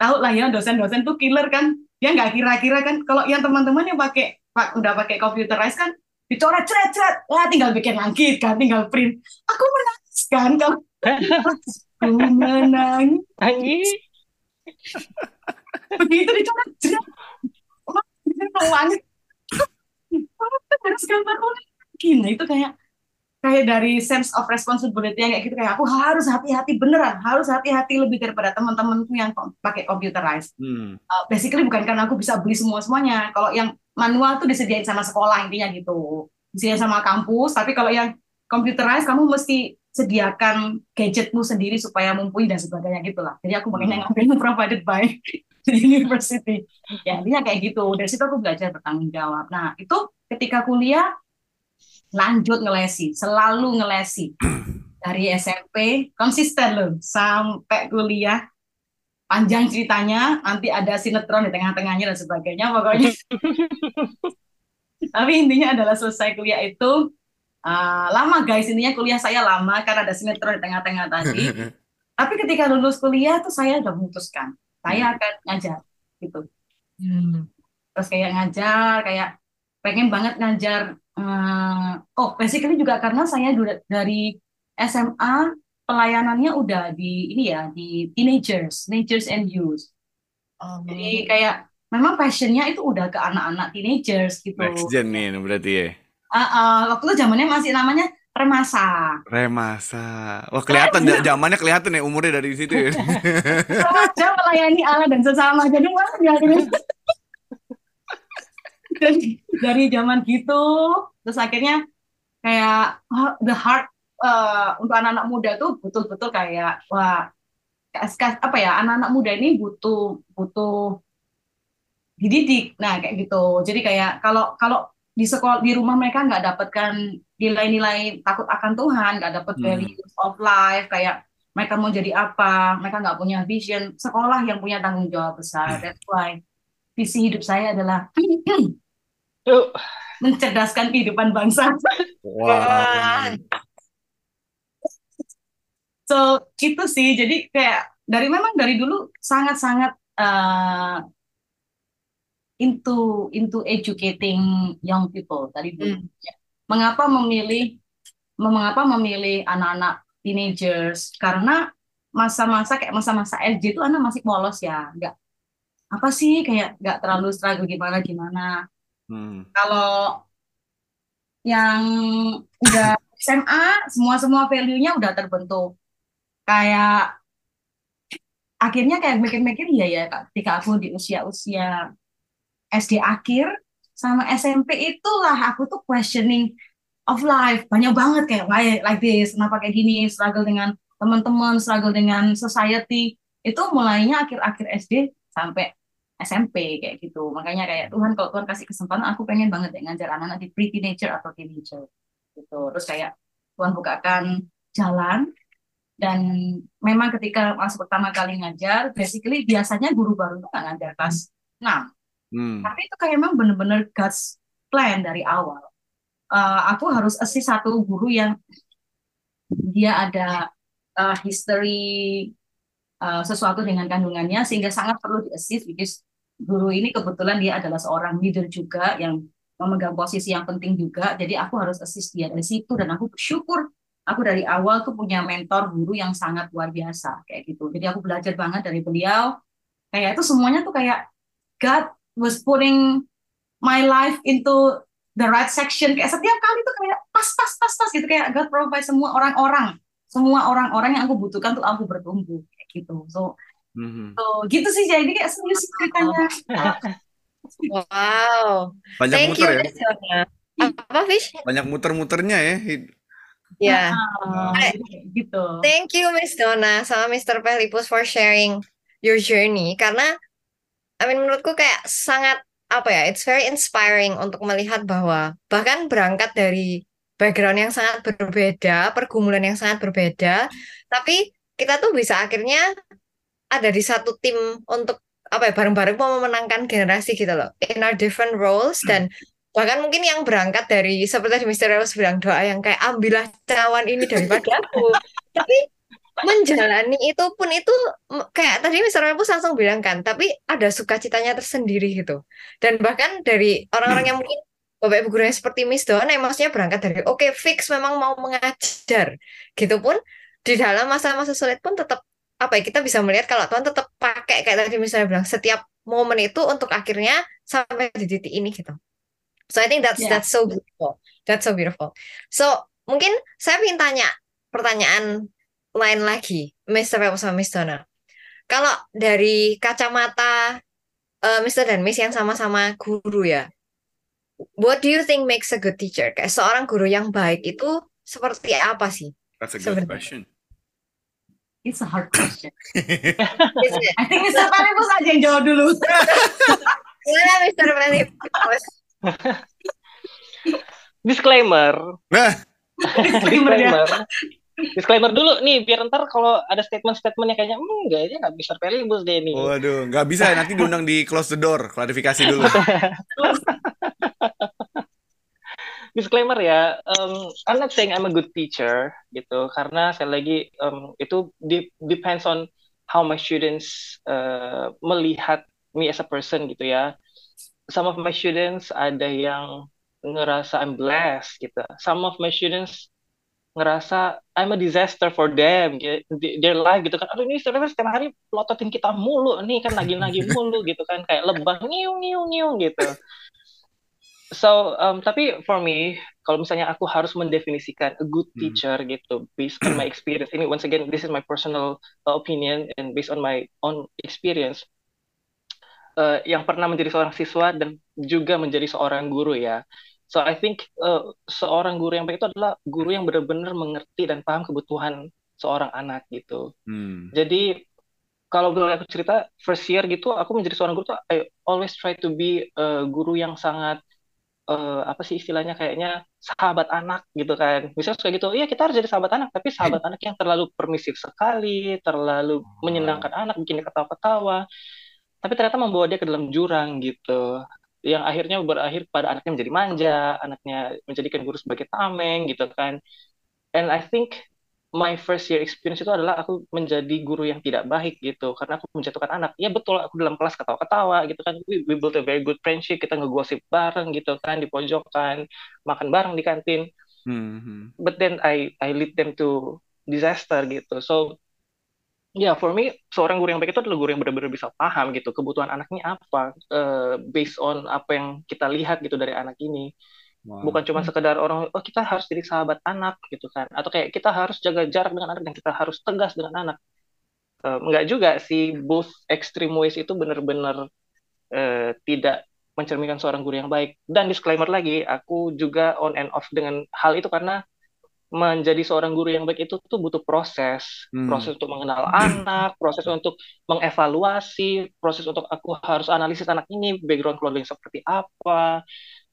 tahu lah ya dosen-dosen tuh killer kan. Dia nggak kira-kira kan kalau yang teman-teman yang pakai pak udah pakai computerized kan dicoret cret cret wah tinggal bikin lagi kan tinggal print. Aku menangis kan kalau <laughs> aku menangis. <laughs> begitu dicoret itu nangis. Harus gambar lagi. Nah itu kayak kayak dari sense of responsibility yang kayak gitu. Kayak aku harus hati-hati beneran. Harus hati-hati lebih daripada teman-temanku yang pakai computerized. Hmm. Uh, basically bukan karena aku bisa beli semua semuanya kalau yang manual tuh disediain sama sekolah intinya gitu. Disediain sama kampus tapi kalau yang computerized kamu mesti sediakan gadgetmu sendiri supaya mumpuni dan sebagainya gitulah jadi aku makanya ngambil yang <laughs> provided by <laughs> university ya intinya kayak gitu dari situ aku belajar bertanggung jawab nah itu ketika kuliah lanjut ngelesi, selalu ngelesi. <clears throat> Dari SMP, konsisten loh, sampai kuliah. Panjang ceritanya, nanti ada sinetron di tengah-tengahnya dan sebagainya, pokoknya. <laughs> Tapi intinya adalah selesai kuliah itu, uh, lama guys, intinya kuliah saya lama, karena ada sinetron di tengah-tengah tadi. <laughs> Tapi ketika lulus kuliah tuh saya udah memutuskan, saya akan ngajar, gitu. Hmm. Terus kayak ngajar, kayak pengen banget ngajar eh, oh basically juga karena saya dari SMA pelayanannya udah di ini ya di teenagers, teenagers and youth. Oh. Jadi kayak memang passionnya itu udah ke anak-anak teenagers gitu. Next gen nih berarti ya. Ah, ah, waktu itu zamannya masih namanya remasa. Remasa. Wah kelihatan ya, zamannya kelihatan ya umurnya dari situ ya. Remaja melayani Allah dan sesama. Jadi mana ya dari, dari zaman gitu, terus akhirnya kayak oh, the heart uh, untuk anak-anak muda tuh betul-betul kayak wah apa ya anak-anak muda ini butuh butuh dididik. Nah kayak gitu. Jadi kayak kalau kalau di sekolah di rumah mereka nggak dapatkan nilai-nilai takut akan Tuhan, nggak dapat Hmm. values of life kayak mereka mau jadi apa, mereka nggak punya vision. Sekolah yang punya tanggung jawab besar. That's why visi hidup saya adalah <clears throat> mencerdaskan kehidupan bangsa. Wah. <laughs> So itu sih. Jadi kayak dari memang dari dulu sangat-sangat uh, into into educating young people dari dulu. Ya. Mengapa memilih mengapa memilih anak-anak teenagers? Karena masa-masa kayak masa-masa SD itu anak masih polos ya, nggak apa sih kayak nggak terlalu struggle gimana gimana. Hmm. Kalau yang udah SMA, semua-semua value-nya udah terbentuk. Kayak akhirnya kayak mikir-mikir ya ya ketika aku di usia-usia SD akhir sama SMP itulah aku tuh questioning of life. Banyak banget kayak why like this? Kenapa kayak gini? Struggle dengan teman-teman struggle dengan society. Itu mulainya akhir-akhir SD sampai SMP kayak gitu. Makanya kayak Tuhan kalau Tuhan kasih kesempatan aku pengen banget deh ngajar anak-anak di pre-teenager atau teenager gitu. Terus kayak Tuhan bukakan jalan. Dan memang ketika masuk pertama kali ngajar basically biasanya guru baru itu nggak ngajar kelas 6 Hmm. tapi itu kayak memang bener-bener God's plan dari awal. Eh, aku harus assist satu guru yang dia ada eh, history eh, sesuatu dengan kandungannya sehingga sangat perlu di assist because guru ini kebetulan dia adalah seorang leader juga yang memegang posisi yang penting juga. Jadi aku harus assist dia dari situ dan aku bersyukur aku dari awal tuh punya mentor guru yang sangat luar biasa kayak gitu. Jadi aku belajar banget dari beliau. Kayak itu semuanya tuh kayak God was putting my life into the right section kayak setiap kali tuh kayak pas pas pas pas gitu kayak God provide semua orang-orang semua orang-orang yang aku butuhkan tuh aku bertumbuh kayak gitu so, Mhm. so gitu sih jadi kayak serius sih ceritanya Wow. Banyak Thank you, muter ya. Apa, Fish? Banyak muter-muternya ya. Ya. Ah, Eh, jadi kayak gitu Thank you, Miss Donna, sama Mr. Pelipus for sharing your journey. Karena, I mean, menurutku kayak sangat, apa ya, it's very inspiring untuk melihat bahwa bahkan berangkat dari background yang sangat berbeda, pergumulan yang sangat berbeda, tapi kita tuh bisa akhirnya ada di satu tim untuk, apa ya, bareng-bareng mau memenangkan generasi gitu loh. In our different roles, dan bahkan mungkin yang berangkat dari, seperti Mr. Rose bilang, doa yang kayak, ambillah cawan ini daripada aku. <laughs> Tapi menjalani itu pun itu kayak tadi Mr. Melpus langsung bilang kan, tapi ada sukacitanya tersendiri gitu. Dan bahkan dari orang-orang yang mungkin Bapak Ibu gurunya seperti Miss yang maksudnya berangkat dari oke fix memang mau mengajar. Gitu pun di dalam masa-masa sulit pun tetap apa ya kita bisa melihat kalau Tuhan tetap pakai kayak tadi misalnya bilang setiap momen itu untuk akhirnya sampai di titik ini gitu. So I think that's Yeah. that's so beautiful. That's so beautiful. So mungkin saya ingin tanya pertanyaan lain lagi, Mr. Pepper sama Miss Donna. Kalau dari kacamata eh, Mr. dan Miss yang sama-sama guru ya, what do you think makes a good teacher? Kayak seorang guru yang baik itu seperti apa sih? That's a good Sebenarnya. question. It's a hard question. <laughs> I think Mr. Palipus aja yang jawab dulu. <laughs> Gimana Mr. Disclaimer. Nah, <laughs> Disclaimer ya. Disclaimer. Disclaimer dulu nih, biar ntar kalau ada statement-statement yang kayaknya, hmm, kayaknya nggak bisa pelibus deh nih. waduh, nggak bisa ya nanti diundang di close the door, klarifikasi dulu. <laughs> Disclaimer ya, um, I'm not saying I'm a good teacher gitu, karena saya lagi um, itu de- depends on how my students uh, melihat me as a person gitu ya. Some of my students ada yang ngerasa I'm blessed gitu. Some of my students ngerasa I'm a disaster for them, gitu, di- their life gitu kan. Aduh ini sebenarnya setiap hari pelototin kita mulu nih kan lagi-lagi <laughs> mulu gitu kan kayak lebah ngiung ngiung ngiung gitu. So, um, tapi for me, kalau misalnya aku harus mendefinisikan a good Hmm. teacher gitu, based on my <clears throat> experience, ini once again, this is my personal opinion and based on my own experience, uh, yang pernah menjadi seorang siswa dan juga menjadi seorang guru ya. So I think uh, seorang guru yang baik itu adalah guru yang benar-benar mengerti dan paham kebutuhan seorang anak gitu. Hmm. Jadi kalau boleh aku cerita first year gitu aku menjadi seorang guru tuh I always try to be a guru yang sangat eh, apa sih istilahnya kayaknya sahabat anak gitu kan. Misalnya suka gitu, iya kita harus jadi sahabat anak, tapi sahabat <laughs> anak yang terlalu permisif sekali, terlalu menyenangkan anak, bikin dia ketawa-ketawa. Tapi ternyata membawa dia ke dalam jurang gitu. Yang akhirnya berakhir pada anaknya menjadi manja, anaknya menjadikan guru sebagai tameng gitu kan. And I think my first year experience itu adalah aku menjadi guru yang tidak baik gitu karena aku menjatuhkan anak. Ya betul aku dalam kelas ketawa-ketawa gitu kan. We, we built a very good friendship, kita ngegosip bareng gitu kan di pojokan, makan bareng di kantin. Hmm, hmm. But then I I lead them to disaster gitu. So ya for me seorang guru yang baik itu adalah guru yang benar-benar bisa paham gitu kebutuhan anaknya apa eh, based on apa yang kita lihat gitu dari anak ini. Wow. bukan cuma sekedar orang oh kita harus jadi sahabat anak gitu kan. Atau kayak kita harus jaga jarak dengan anak dan kita harus tegas dengan anak. Enggak juga sih both extreme ways itu benar-benar eh, tidak mencerminkan seorang guru yang baik. Dan disclaimer lagi aku juga on and off dengan hal itu karena menjadi seorang guru yang baik itu tuh butuh proses Hmm. proses untuk mengenal anak proses untuk mengevaluasi proses untuk aku harus analisis anak ini background keluarganya seperti apa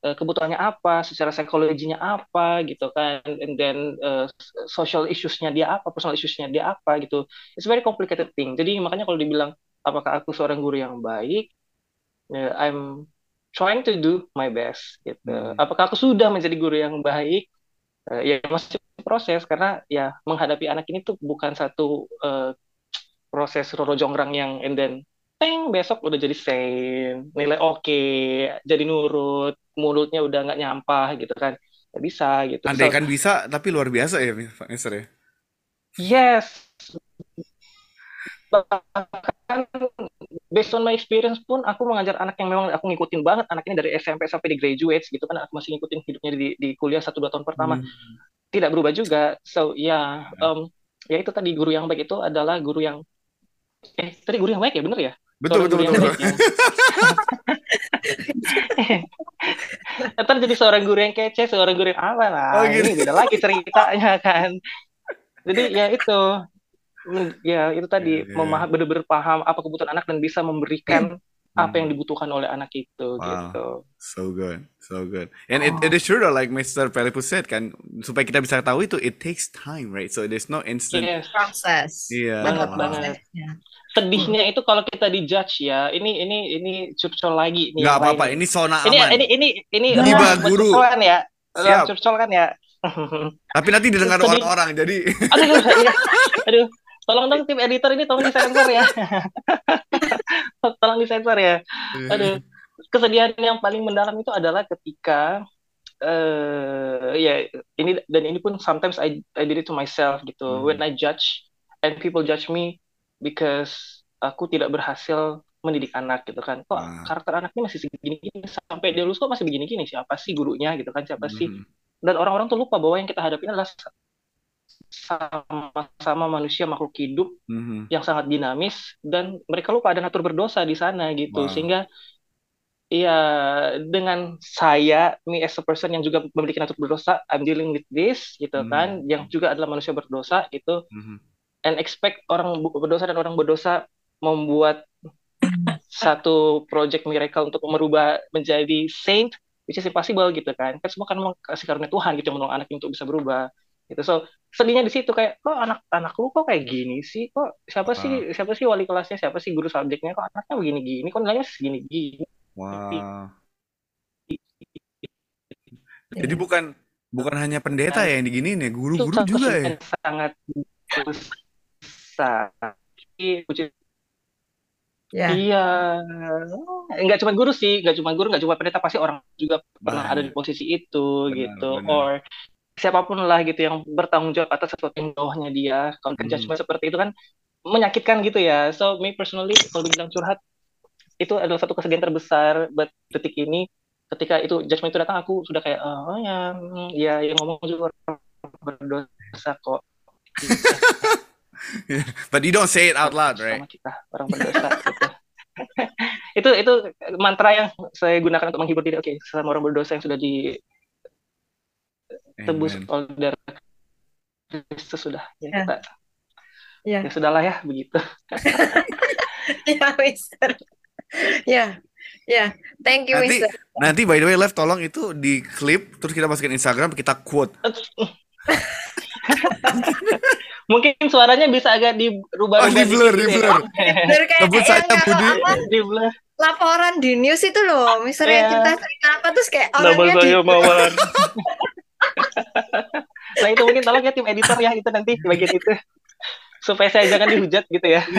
eh, kebutuhannya apa, secara psikologinya apa gitu kan, and then eh, social issues-nya dia apa, personal issues-nya dia apa gitu. It's very complicated thing. Jadi makanya kalau dibilang apakah aku seorang guru yang baik, eh, I'm trying to do my best gitu. Hmm. Apakah aku sudah menjadi guru yang baik? Eh, ya masih proses karena ya menghadapi anak ini tuh bukan satu eh, proses roro jonggrang yang and then teng besok udah jadi sane nilai oke jadi nurut mulutnya udah nggak nyampah gitu kan. Nggak bisa gitu. Andai So, kan bisa, tapi luar biasa ya, Mister ya. yes bahkan based on my experience pun aku mengajar anak yang memang aku ngikutin banget anak ini dari SMP sampai di graduates gitu kan aku masih ngikutin hidupnya di, di kuliah satu dua tahun pertama Hmm. tidak berubah juga so ya um, ya itu tadi guru yang baik itu adalah guru yang eh tadi guru yang baik ya bener ya Betul, Seorang betul, betul. baik yang- <laughs> Ntar jadi seorang guru yang kece, seorang guru yang apa lah. Oh, gitu. Ini beda lagi ceritanya kan. Jadi ya itu, ya itu tadi Iya, iya, memaham benar-benar paham apa kebutuhan anak dan bisa memberikan apa yang Hmm. dibutuhkan oleh anak itu Wow. gitu. So good, so good. And it, it is true though, like Mr. Pelipus said kan, supaya kita bisa tahu itu, it takes time, right? So there's no instant. Yes. Proses. Iya. Banget, wow. banget. prosesnya. Sedihnya itu kalau kita dijudge ya. Ini ini ini curcol lagi nih. Nggak apa-apa, ini zona Ini aman. ini ini ini Hibah buat guru. kan ya. Siap. Curcol kan ya. <laughs> Tapi nanti didengar orang-orang, jadi aduh, iya. aduh, tolong dong tim editor ini tolong disensor ya, <laughs> tolong disensor ya. Aduh, kesedihan yang paling mendalam itu adalah ketika eh ya ini dan ini pun sometimes I I did it to myself gitu. Hmm. When I judge and people judge me because aku tidak berhasil mendidik anak gitu kan. Kok Ah. karakter anaknya masih segini-gini sampai dia lulus kok masih begini-gini? Siapa sih gurunya gitu kan? Siapa sih Mhm. dan orang-orang tuh lupa bahwa yang kita hadapi adalah sama-sama manusia makhluk hidup Mhm. yang sangat dinamis dan mereka lupa ada natur berdosa di sana gitu Wow. sehingga ya dengan saya me as a person yang juga memiliki natur berdosa I'm dealing with this gitu Hmm. kan yang juga adalah manusia berdosa gitu Mhm. and expect orang berdosa dan orang berdosa membuat satu project miracle untuk merubah menjadi saint which is impossible gitu kan kan semua kan kasih karunia Tuhan gitu yang menolong anak untuk bisa berubah gitu so sedihnya di situ kayak kok anak-anak lu kok kayak gini sih? Kok siapa sih siapa sih wali kelasnya? Siapa sih guru subjeknya? Kok anaknya begini gini kok nilainya segini gini Wow. Jadi bukan bukan hanya pendeta ya yang diginiin ya, itu guru-guru juga ya. sangat besar. Ya. Iya, nggak cuma guru sih, nggak cuma guru, nggak cuma pendeta, pasti orang juga pernah ada di posisi itu Benar, gitu, benar. or siapa pun lah gitu yang bertanggung jawab atas sesuatu yang bawahnya dia. Kalau Hmm. judgement seperti itu kan menyakitkan gitu ya. So me personally kalau dibilang curhat itu adalah satu kesedihan terbesar buat detik ini. Ketika itu judgement itu datang, aku sudah kayak oh ya, hmm, ya yang ngomong juga berdosa kok. <laughs> But you don't say it out loud, right? sama kita orang berdosa gitu. <laughs> itu itu mantra yang saya gunakan untuk menghibur diri oke sama orang berdosa yang sudah ditebus Amen. oleh darah Kristus sudah ya Ya. kita Ya. ya sudahlah ya begitu <laughs> Ya, Mister. Ya. Ya. Thank you, Nanti Mister. nanti by the way Lev tolong itu di klip terus kita masukin Instagram kita quote. mungkin suaranya bisa agak dirubah Oh, di blur, di blur. Sebut saja Budi. di blur laporan di news itu loh, yang Iya. cerita cerita apa terus kayak orangnya di saya mawar <laughs> <laughs> nah itu mungkin tolong ya tim editor ya itu nanti di bagian itu supaya saya jangan dihujat gitu ya <laughs>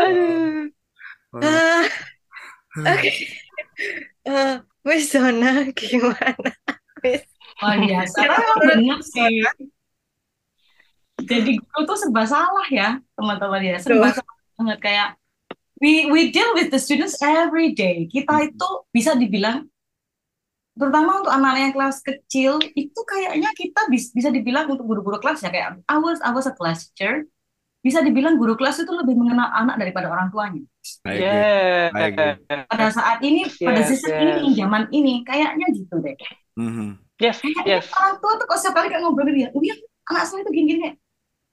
Aduh. Ah, Oke. Eh, Miss Zona gimana? Miss? Luar biasa. Tapi emang bener sih. Jadi guru tuh serba salah ya, teman-teman ya. Serba Betul. salah banget kayak we we deal with the students every day. Kita itu bisa dibilang terutama untuk anak-anak yang kelas kecil itu kayaknya kita bis- bisa dibilang untuk guru-guru kelas ya kayak I was I was a class teacher bisa dibilang guru kelas itu lebih mengenal anak daripada orang tuanya. Yeah. Pada saat ini pada Yes, season yes. ini zaman ini kayaknya gitu deh Mhm. Yes, kayaknya yes. orang tua tuh kalau setiap kali kayak ngobrol dia, oh iya anak saya tuh gini-gini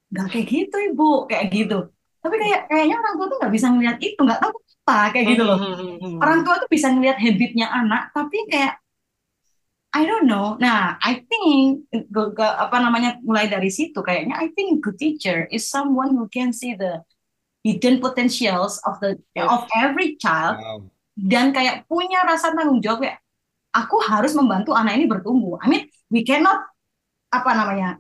nggak kayak gitu ibu kayak gitu. Tapi kayak kayaknya orang tua tuh nggak bisa ngeliat itu, nggak tahu apa kayak gitu loh. Hmm. Orang tua tuh bisa ngeliat habitnya anak, tapi kayak I don't know. Nah, I think ge- ge- apa namanya mulai dari situ kayaknya I think good teacher is someone who can see the hidden potentials of the of every child Wow. dan kayak punya rasa tanggung jawab kayak aku harus membantu anak ini bertumbuh. I mean, we cannot apa namanya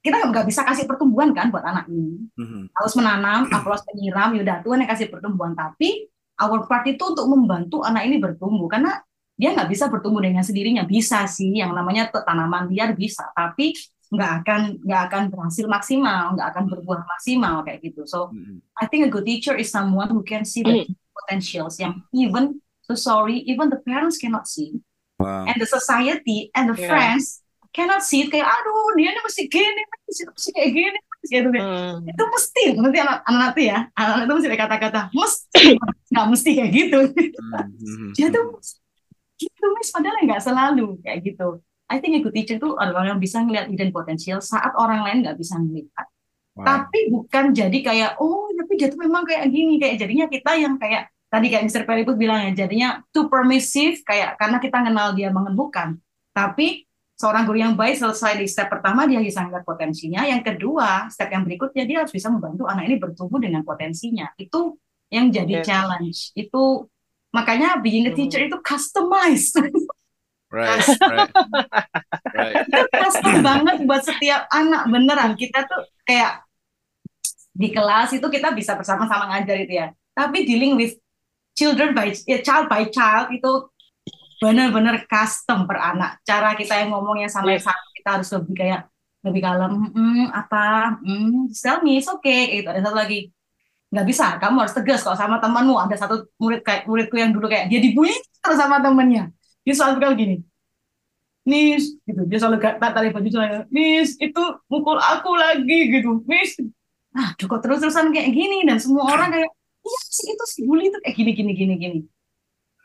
kita nggak bisa kasih pertumbuhan kan buat anak ini. Mhm. Harus menanam, <clears throat> harus penyiram, yaudah Tuhan yang kasih pertumbuhan. Tapi our part itu untuk membantu anak ini bertumbuh karena dia nggak bisa bertumbuh dengan sendirinya. Bisa sih, yang namanya tanaman liar bisa, tapi nggak akan nggak akan berhasil maksimal, nggak akan berbuah maksimal kayak gitu. So. I think a good teacher is someone who can see the potentials yang even so sorry, even the parents cannot see, Wow. and the society and the Yeah. friends cannot see it. Kayak aduh dia ini mesti gini, mesti, mesti kayak gini, mesti gitu. Hmm. Itu mesti nanti anak anak tuh ya, anak itu mesti ada kata-kata mesti, <coughs> nggak mesti kayak gitu. Mhm. Dia tuh gitu mis, padahal nggak selalu kayak gitu. I think a good teacher itu orang yang bisa ngeliat hidden potential saat orang lain nggak bisa melihat. Wow. tapi bukan jadi kayak oh tapi dia tuh memang kayak gini kayak jadinya kita yang kayak tadi kayak Mr. Perry pun bilang ya jadinya too permissive kayak karena kita kenal dia mengembukan tapi seorang guru yang baik selesai di step pertama dia bisa melihat potensinya yang kedua step yang berikutnya dia harus bisa membantu anak ini bertumbuh dengan potensinya itu yang jadi Yes. challenge itu makanya being a teacher itu customized. Right, right, right. <laughs> itu custom banget buat setiap anak beneran. Kita tuh kayak di kelas itu kita bisa bersama-sama ngajar itu ya. Tapi dealing with children by ya, child by child itu bener-bener custom per anak. Cara kita yang ngomongnya sama yang kita harus lebih kayak lebih kalem "Mm, apa? Mm, tell me it's okay gitu. Ada satu lagi nggak bisa kamu harus tegas kalau sama temanmu. Ada satu murid kayak muridku yang dulu kayak dia dibully terus sama temennya dia selalu bilang gini Miss gitu. Dia selalu gak tarik baju saya Miss itu mukul aku lagi gitu. Miss. Nah kok terus-terusan kayak gini? Dan semua orang kayak iya sih itu si bully itu. Kayak gini gini gini gini.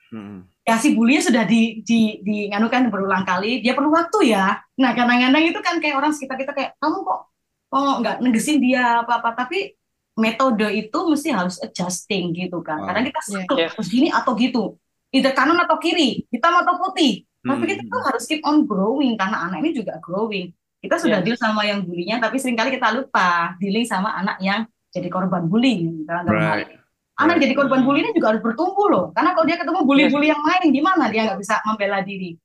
Hmm. ya si bully sudah di di di nganukan berulang kali. Dia perlu waktu ya. Nah kadang-kadang itu kan kayak orang sekitar kita kayak kamu kok kok nggak negesin dia apa apa tapi metode itu mesti harus adjusting gitu kan Wow. kadang kita Iya. sekut Yes. harus gini atau gitu either kanan atau kiri hitam atau putih tapi Hmm. kita tuh harus keep on growing karena anak ini juga growing kita sudah Yes. deal sama yang bulinya tapi sering kali kita lupa dealing sama anak yang jadi korban bullying hal Right. Anak Right. jadi korban bully ini juga harus bertumbuh loh. Karena kalau dia ketemu bully-bully yang lain, gimana dia nggak bisa membela diri.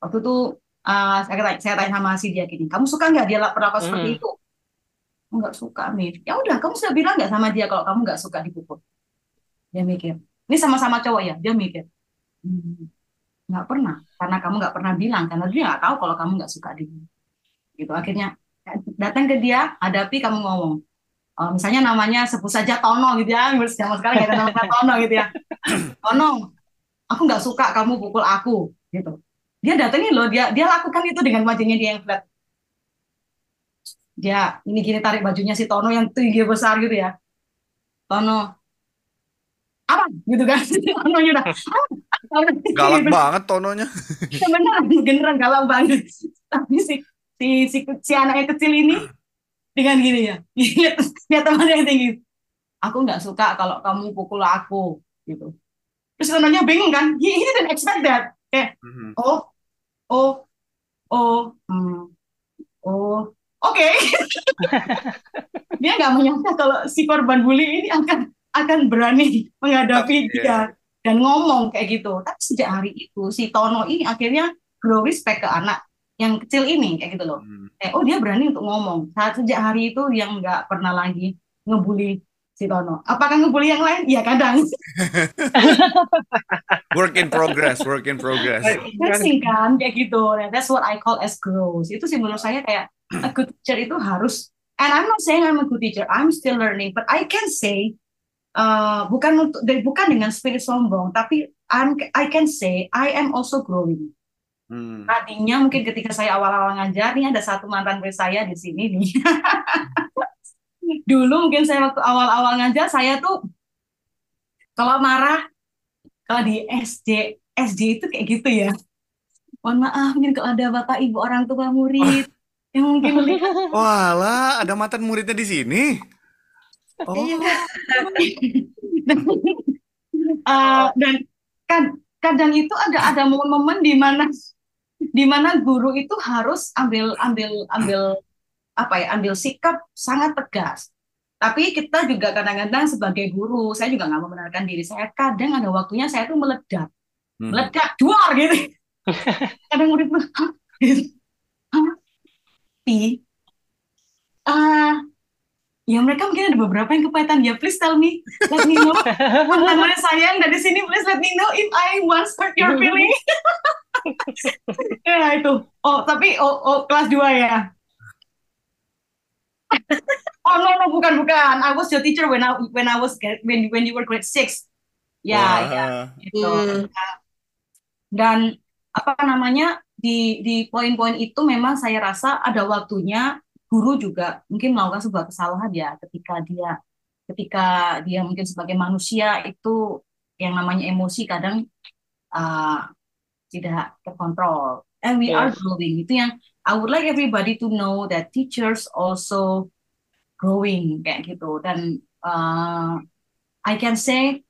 Waktu itu uh, saya, tanya, saya tanya sama si dia gini, kamu suka nggak dia perlakuan seperti Hmm. itu? Nggak suka, Mir. Ya udah, kamu sudah bilang nggak sama dia kalau kamu nggak suka dipukul? Dia mikir. Ini sama-sama cowok ya? Dia mikir. "Hmm, nggak pernah. Karena kamu nggak pernah bilang. Karena dia nggak tahu kalau kamu nggak suka dia. Gitu. Akhirnya datang ke dia, hadapi kamu ngomong. Oh, misalnya namanya sebut saja Tono gitu ya, zaman sekarang nggak ada namanya Tono gitu ya. <clears throat> Tono, aku nggak suka kamu pukul aku gitu. Dia datengin loh, dia dia lakukan itu dengan wajahnya dia yang flat. Dia ini gini tarik bajunya si Tono yang tinggi besar gitu ya. Tono, apa gitu kan? <laughs> Tono udah Galak Gitu. banget tononya. <laughs> beneran beneran galak banget. Tapi si si si, si anaknya kecil ini dengan gini ya, <laughs> lihat lihat temannya yang tinggi. Aku nggak suka kalau kamu pukul aku gitu. Terus temannya bingung kan? He, he didn't expect that. Kayak Mhm. oh oh oh hmm, oh oke. Dia nggak menyangka kalau si korban bully ini akan akan berani menghadapi Iya. dia dan ngomong kayak gitu. Tapi sejak hari itu si Tono ini akhirnya grow respect ke anak yang kecil ini kayak gitu loh. Hmm. Eh, oh dia berani untuk ngomong. Saat sejak hari itu yang nggak pernah lagi ngebully si Tono. Apakah ngebully yang lain? Ya kadang. <laughs> Work in progress, work in progress. Dressing kan kayak gitu. That's what I call as growth. Itu sih menurut saya kayak a good teacher itu harus. And I'm not saying I'm a good teacher. I'm still learning. But I can say uh, bukan untuk bukan dengan spirit sombong, tapi I'm I can say I am also growing. Hmm. Tadinya mungkin ketika saya awal-awal ngajar, nih ada satu mantan murid saya di sini nih. <laughs> Dulu mungkin saya waktu awal-awal ngajar, saya tuh kalau marah, kalau di SD, SD itu kayak gitu ya. Mohon maaf, mungkin kalau ada bapak ibu orang tua murid yang mungkin melihat <laughs> Walah, ada mantan muridnya di sini. Oh, Iya. <laughs> dan, uh, dan kan kadang itu ada ada momen-momen di mana di mana guru itu harus ambil ambil ambil apa ya ambil sikap sangat tegas tapi kita juga kadang-kadang sebagai guru saya juga nggak membenarkan diri saya kadang ada waktunya saya tuh meledak Hmm. meledak duar gitu <laughs> kadang murid tuh "Hah?" gitu. "Hah? Pi ah ya mereka mungkin ada beberapa yang kepahitan ya please tell me. Let me know. <laughs> Mantan murid saya yang dari sini please let me know if I once hurt your feeling. <laughs> Ya itu. Oh tapi oh, oh kelas 2 ya? <laughs> Oh no no bukan bukan. I was your teacher when I when I was when when you were grade 6 ya ya. Gitu. Hmm. dan apa namanya di di poin-poin itu memang saya rasa ada waktunya guru juga mungkin melakukan sebuah kesalahan ya ketika dia ketika dia mungkin sebagai manusia itu yang namanya emosi kadang uh, tidak terkontrol. And we are Yes. growing. Itu yang I would like everybody to know that teachers also growing kayak gitu. Dan uh, I can say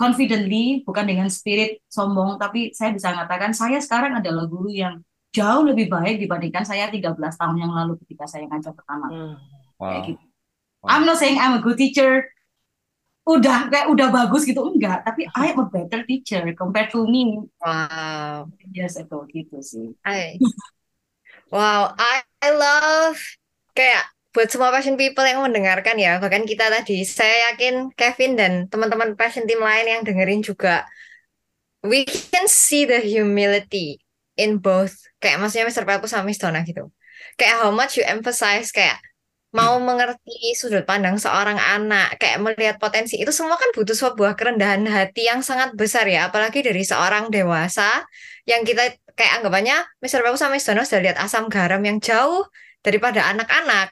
confidently bukan dengan spirit sombong tapi saya bisa mengatakan saya sekarang adalah guru yang jauh lebih baik dibandingkan saya 13 tahun yang lalu ketika saya ngajar pertama Hmm. kayak Wow. gitu. I'm not saying I'm a good teacher udah kayak udah bagus gitu enggak tapi I am a better teacher compared to me Wow. yes itu gitu sih I, wow, I, I love kayak buat semua passion people yang mendengarkan ya, bahkan kita tadi, saya yakin Kevin dan teman-teman passion team lain yang dengerin juga, we can see the humility in both, kayak maksudnya Mr. Pelku sama Miss Donna gitu. Kayak how much you emphasize kayak mau mengerti sudut pandang seorang anak, kayak melihat potensi itu semua kan butuh sebuah kerendahan hati yang sangat besar ya, apalagi dari seorang dewasa yang kita kayak anggapannya Mr. Pepu sama Miss Donna sudah lihat asam garam yang jauh daripada anak-anak.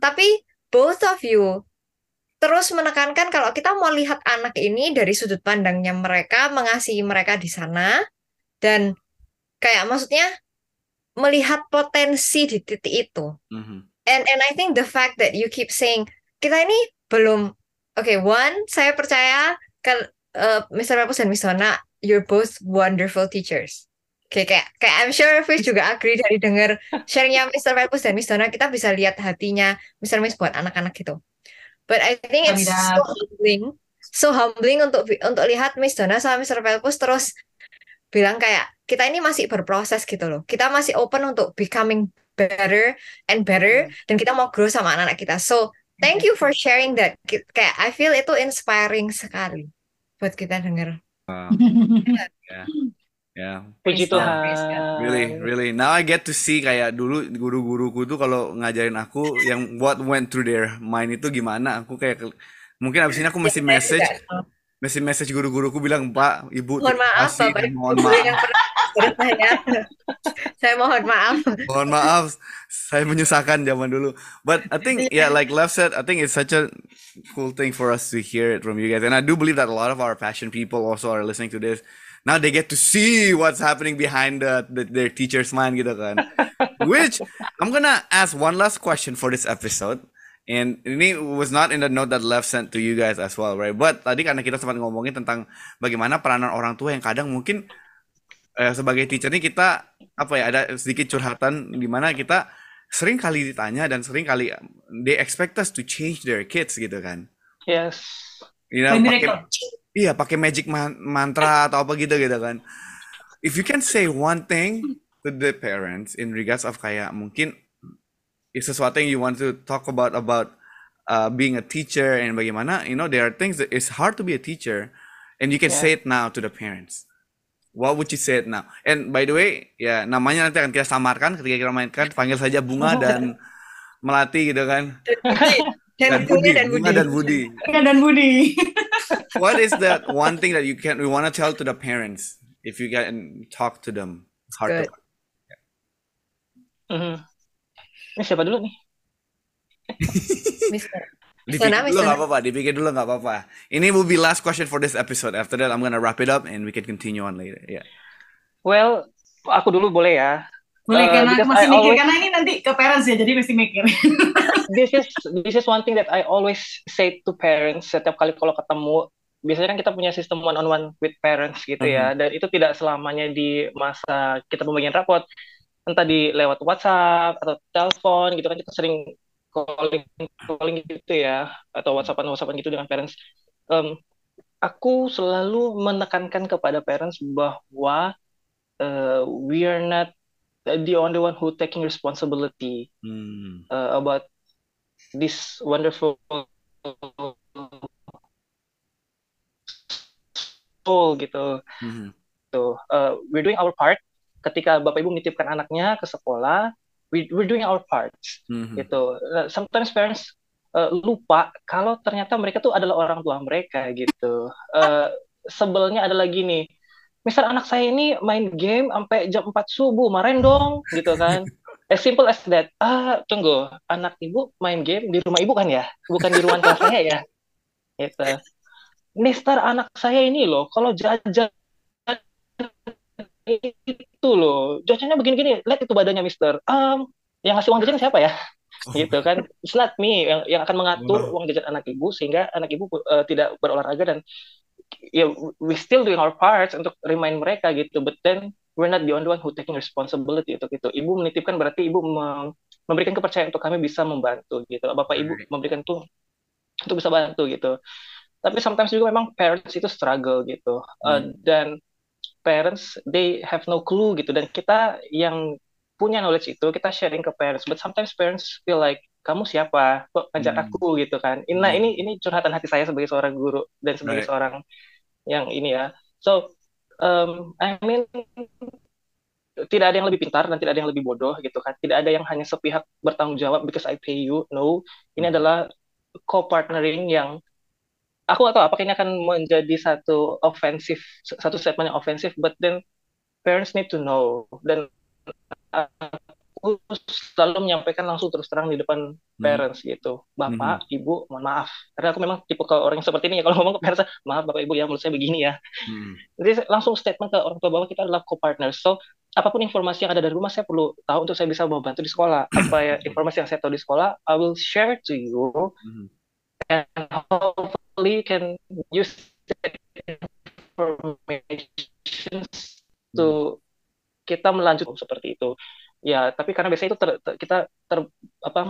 Tapi both of you terus menekankan kalau kita mau lihat anak ini dari sudut pandangnya mereka, mengasihi mereka di sana, dan kayak maksudnya melihat potensi di titik itu. Mhm. And and I think the fact that you keep saying kita ini belum Oke, one, saya percaya kalau uh, Mr. Rapus dan Miss Donna, you're both wonderful teachers. Oke, kayak kayak I'm sure Fish juga agree dari dengar sharingnya Mr. Rapus dan Miss Donna, kita bisa lihat hatinya Mr. Miss buat anak-anak gitu. But I think it's so humbling, so humbling untuk untuk lihat Miss Donna sama Mr. Pelpus terus bilang kayak kita ini masih berproses gitu loh. Kita masih open untuk becoming better and better dan kita mau grow sama anak-anak kita. So thank you for sharing that. Kayak I feel itu inspiring sekali buat kita denger. Wow. <laughs> Yeah. Puji Praise God, Tuhan. Really, really. Now I get to see kayak dulu guru-guruku tuh kalau ngajarin aku yang what went through their mind itu gimana. Aku kayak mungkin abis ini aku mesti Saya message, juga, mesti message guru-guruku bilang, Pak, Ibu, mohon maaf kasih Bapak mohon maaf. mengajar saya. Saya mohon maaf. Mohon maaf, saya menyusahkan zaman dulu. But I think, yeah, like Lev said, I think it's such a cool thing for us to hear it from you guys. And I do believe that a lot of our passion people also are listening to this. Now they get to see what's happening behind the, the their teacher's mind gitu kan. Which I'm gonna ask one last question for this episode. And ini was not in the note that Lev sent to you guys as well, right? But tadi karena kita sempat ngomongin tentang bagaimana peranan orang tua yang kadang mungkin eh, sebagai teacher nih kita apa ya ada sedikit curhatan di mana kita sering kali ditanya dan sering kali they expect us to change their kids gitu kan. Yes. You know, pakai. Iya pakai magic man- mantra atau apa gitu gitu kan. If you can say one thing to the parents in regards of kayak mungkin is sesuatu yang you want to talk about about uh, being a teacher and bagaimana you know there are things that it's hard to be a teacher and you can Yeah. say it now to the parents. What would you say it now? And by the way, ya namanya nanti akan kita samarkan ketika kita mainkan panggil saja Bunga dan Melati gitu kan. <laughs> Dan Dan Budi dan Bunga Budi. dan Budi. Dan Budi. <laughs> What is that one thing that you can we want to tell to the parents if you can talk to them heart to Good. heart? Mhm. Ini siapa dulu nih? <laughs> Mister. Dipikir Sana, dulu nggak apa-apa, dipikir dulu nggak apa-apa. Ini will be last question for this episode. After that, I'm gonna wrap it up and we can continue on later. Yeah. Well, aku dulu boleh ya. Boleh Uh, karena masih I mikir always- karena ini nanti ke parents ya jadi mesti mikir. <laughs> This is this is one thing that I always say to parents setiap kali kalau ketemu. Biasanya kan kita punya sistem one on one with parents gitu ya, dan itu tidak selamanya di masa kita pembagian rapot, entah di lewat WhatsApp atau telepon gitu kan kita sering calling calling gitu ya, atau WhatsAppan WhatsAppan gitu dengan parents. Em, aku selalu menekankan kepada parents bahwa uh, we are not the only one who taking responsibility Hmm. uh, about this wonderful soul gitu. Mhm. Tuh, uh, we're doing our part. Ketika bapak ibu menitipkan anaknya ke sekolah, we, we're doing our parts Mhm. gitu. Uh, Sometimes parents uh, lupa kalau ternyata mereka tuh adalah orang tua mereka gitu. Uh, sebelnya adalah gini, misal anak saya ini main game sampai jam 4 subuh, marahin dong gitu kan. <laughs> As simple as that. Ah, tunggu, anak ibu main game di rumah ibu kan ya, bukan di ruangan kelas saya ya. Gitu. Mister anak saya ini loh, kalau jajan itu loh, jajannya begini-gini, lihat itu badannya Mister. Um, yang ngasih uang jajan siapa ya? <laughs> gitu kan it's not me yang yang akan mengatur uang jajan anak ibu sehingga anak ibu uh, tidak berolahraga dan ya we still doing our parts untuk remind mereka gitu. But then we're not the only one who taking responsibility untuk itu. Ibu menitipkan berarti ibu mem- memberikan kepercayaan untuk kami bisa membantu gitu. Bapak ibu memberikan tuh untuk bisa bantu gitu. Tapi sometimes juga memang parents itu struggle gitu. Uh, Hmm. dan parents they have no clue gitu. Dan kita yang punya knowledge itu kita sharing ke parents. But sometimes parents feel like kamu siapa kok ngajak Hmm. aku gitu kan nah Hmm. ini ini curhatan hati saya sebagai seorang guru dan sebagai Right. seorang yang ini ya so um, I mean tidak ada yang lebih pintar dan tidak ada yang lebih bodoh gitu kan tidak ada yang hanya sepihak bertanggung jawab because I pay you no ini Hmm. adalah co-partnering yang aku tahu apakah ini akan menjadi satu offensive satu statement yang offensive but then parents need to know dan aku selalu menyampaikan langsung terus terang di depan Hmm. parents gitu. Bapak ibu mohon maaf. Karena aku memang tipe ke orang yang seperti ini ya kalau ngomong ke parents maaf bapak ibu ya menurut saya begini ya. Hmm. jadi langsung statement ke orang tua bahwa kita adalah co-partners. So apa pun informasi yang ada dari rumah saya perlu tahu untuk saya bisa membantu di sekolah. Apa ya informasi yang saya tahu di sekolah I will share to you. Hmm. and hopefully you can use that information to kita melanjut seperti itu ya tapi karena biasanya itu ter, ter- kita ter apa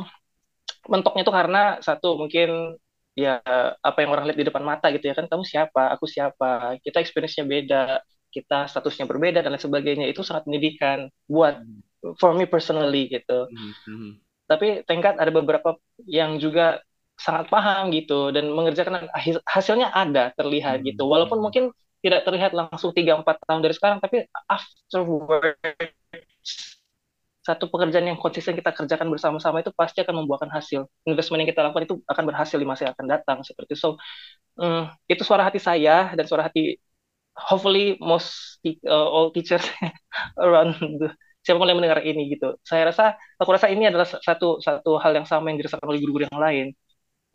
mentoknya itu karena satu mungkin ya apa yang orang lihat di depan mata gitu ya kan kamu siapa aku siapa kita experience-nya beda kita statusnya berbeda dan lain sebagainya itu sangat mendidikan buat for me personally gitu Hmm. Hmm. tapi tingkat ada beberapa yang juga sangat paham gitu dan mengerjakan hasil- hasilnya ada terlihat Hmm. gitu walaupun mungkin tidak terlihat langsung 3-4 tahun dari sekarang tapi afterwards satu pekerjaan yang konsisten kita kerjakan bersama-sama itu pasti akan membuahkan hasil. Investment yang kita lakukan itu akan berhasil di masa yang akan datang seperti itu. So mm, itu suara hati saya dan suara hati hopefully most uh, all teachers <laughs> around the- siapa yang mendengar ini gitu. Saya rasa aku rasa ini adalah satu satu hal yang sama yang dirasakan oleh guru-guru yang lain.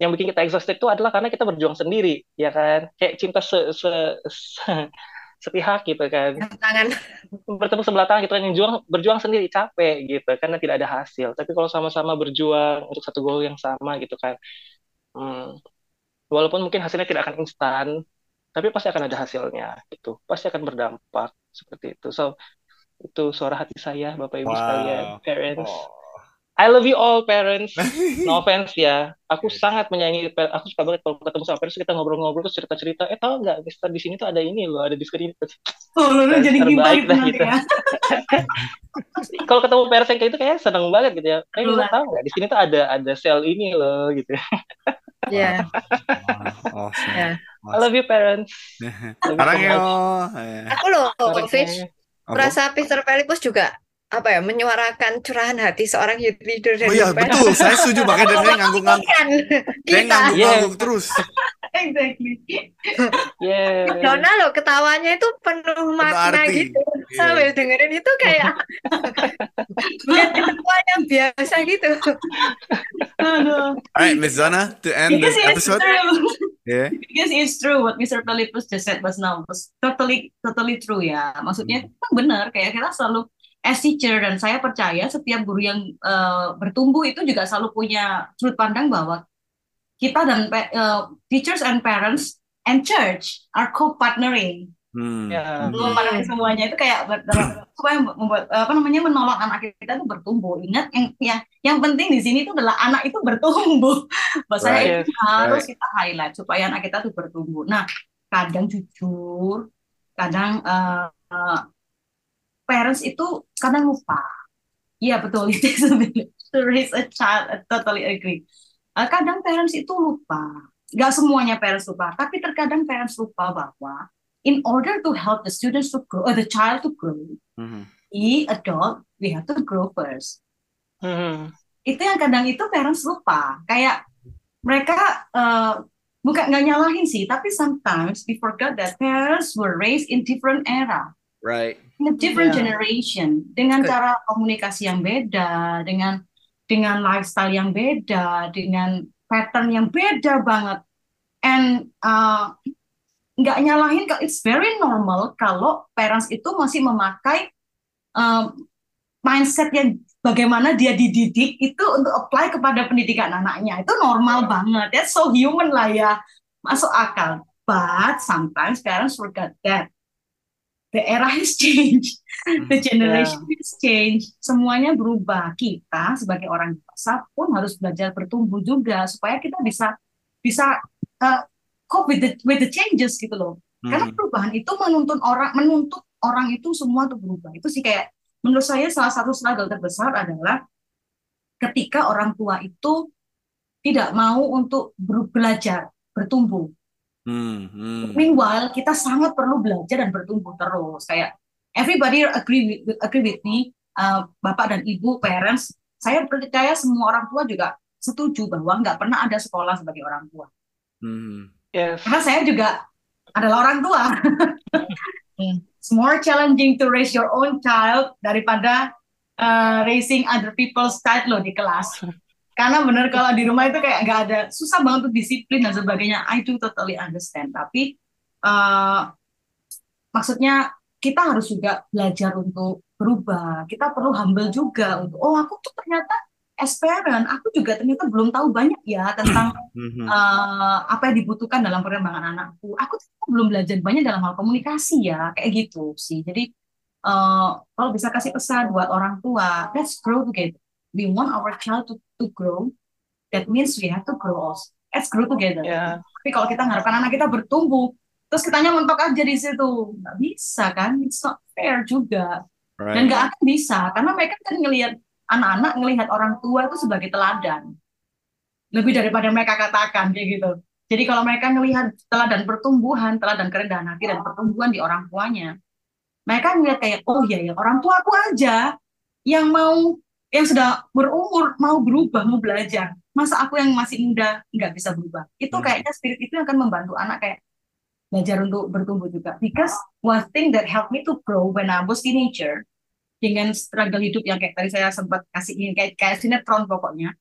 Yang bikin kita exhausted itu adalah karena kita berjuang sendiri ya kan? Kayak cinta se, se, se- sepihak gitu kan. Tangan. <laughs> Bertemu sebelah tangan gitu kan yang berjuang, berjuang sendiri capek gitu karena tidak ada hasil. Tapi kalau sama-sama berjuang untuk satu goal yang sama gitu kan hmm, walaupun mungkin hasilnya tidak akan instan tapi pasti akan ada hasilnya gitu. Pasti akan berdampak seperti itu. So itu suara hati saya bapak ibu Wow. sekalian parents. Oh. I love you all parents <laughs> no offense ya aku sangat menyayangi aku suka banget kalau ketemu sama parents kita ngobrol-ngobrol terus cerita-cerita eh tau nggak Mister di sini tuh ada ini loh ada diskon ini Oh, lu jadi dah gitu gitu. ya. <laughs> kalau ketemu parents yang kayak itu kayak seneng banget gitu ya. Eh, lu Betulan. tahu nggak di sini tuh ada ada sel ini loh gitu. ya <laughs> Oh, awesome. Ya. I love you parents. Love you so. Eh, aku loh apa? merasa Peter Pelipus juga apa ya menyuarakan curahan hati seorang youth leader dan Oh iya betul, saya setuju <laughs> makanya dari saya ngangguk-ngangguk. Kan, Saya ngangguk-ngangguk terus. <laughs> Exactly. Yeah. Dona loh ketawanya itu penuh makna arti. gitu Iya. sambil dengerin itu kayak <laughs> bukan ketawa yang biasa gitu Aduh. Alright, Miss Zona, to end Because this it's episode. true. Yeah. Because it's true what Mr. Pelipus just said was now was totally totally true ya. Maksudnya Hmm. benar kayak kita selalu as teacher dan saya percaya setiap guru yang eh, bertumbuh itu juga selalu punya sudut pandang bahwa kita dan eh, teachers and parents and church are co-partnering. Hmm. Ya. Semuanya itu kayak supaya membuat apa namanya menolong anak kita itu bertumbuh. Ingat yang yang yang penting di sini itu adalah anak itu bertumbuh. <laughs> Bahwa saya Right. itu harus kita highlight supaya anak kita itu bertumbuh. Nah, kadang jujur, kadang eh, eh, parents itu kadang lupa. Iya betul <laughs> itu to raise a child, I totally agree. Eh, kadang parents itu lupa. Gak semuanya parents lupa, tapi terkadang parents lupa bahwa in order to help the students to grow, or the child to grow, Mhm. the adult, we have to grow first. Hmm. Itu yang kadang itu parents lupa. Kayak mereka eh, bukan nggak nyalahin sih, tapi sometimes we forgot that parents were raised in different era, Right. In a different Yeah. generation, dengan Good. cara komunikasi yang beda, dengan dengan lifestyle yang beda, dengan pattern yang beda banget. And uh, nggak nyalahin, kok, it's very normal kalau parents itu masih memakai um, mindset yang bagaimana dia dididik itu untuk apply kepada pendidikan anaknya. Itu normal banget, ya so human lah ya, masuk akal. But sometimes parents forget that the era has changed, the generation has changed, semuanya berubah. Kita sebagai orang dewasa pun harus belajar bertumbuh juga supaya kita bisa bisa uh, cope with the with the changes gitu loh. Karena Mhm. perubahan itu menuntun orang menuntut orang itu semua untuk berubah. Itu sih kayak menurut saya salah satu struggle terbesar adalah ketika orang tua itu tidak mau untuk belajar, bertumbuh. Hmm. Hmm. Meanwhile, kita sangat perlu belajar dan bertumbuh terus. Kayak everybody agree with, agree with me, uh, bapak dan ibu, parents. Saya percaya semua orang tua juga setuju bahwa nggak pernah ada sekolah sebagai orang tua. Hmm. Yes. Karena saya juga adalah orang tua. it's more challenging to raise your own child daripada uh, raising other people's child loh di kelas. Karena bener kalau di rumah itu kayak nggak ada susah banget untuk disiplin dan sebagainya. I do totally understand. Tapi uh, maksudnya kita harus juga belajar untuk berubah. Kita perlu humble juga untuk oh aku tuh ternyata as parent aku juga ternyata belum tahu banyak ya tentang uh, <clears throat> apa yang dibutuhkan dalam perkembangan anakku. Aku ternyata belum belajar banyak dalam hal komunikasi ya kayak gitu sih. Jadi uh, kalau bisa kasih pesan buat orang tua, let's grow together. We want our child to, to grow. That means we have to grow also. Let's grow together. Ya, Tapi kalau kita mengharapkan anak kita bertumbuh, terus kitanya mentok aja di situ, nggak bisa kan? It's not fair juga. Dan Right. nggak akan bisa, karena mereka kan ngelihat anak-anak ngelihat orang tua itu sebagai teladan. Lebih daripada mereka katakan kayak gitu. Jadi kalau mereka ngelihat teladan pertumbuhan, teladan kerendahan hati dan pertumbuhan di orang tuanya, mereka ngelihat kayak, oh iya ya, orang tua aku aja yang mau, yang sudah berumur, mau berubah, mau belajar. Masa aku yang masih muda nggak bisa berubah? Itu Hmm. kayaknya spirit itu yang akan membantu anak kayak belajar untuk bertumbuh juga. Because one thing that helped me to grow when I was teenager, dengan struggle hidup yang kayak tadi saya sempat kasih ini kayak, kayak sinetron pokoknya.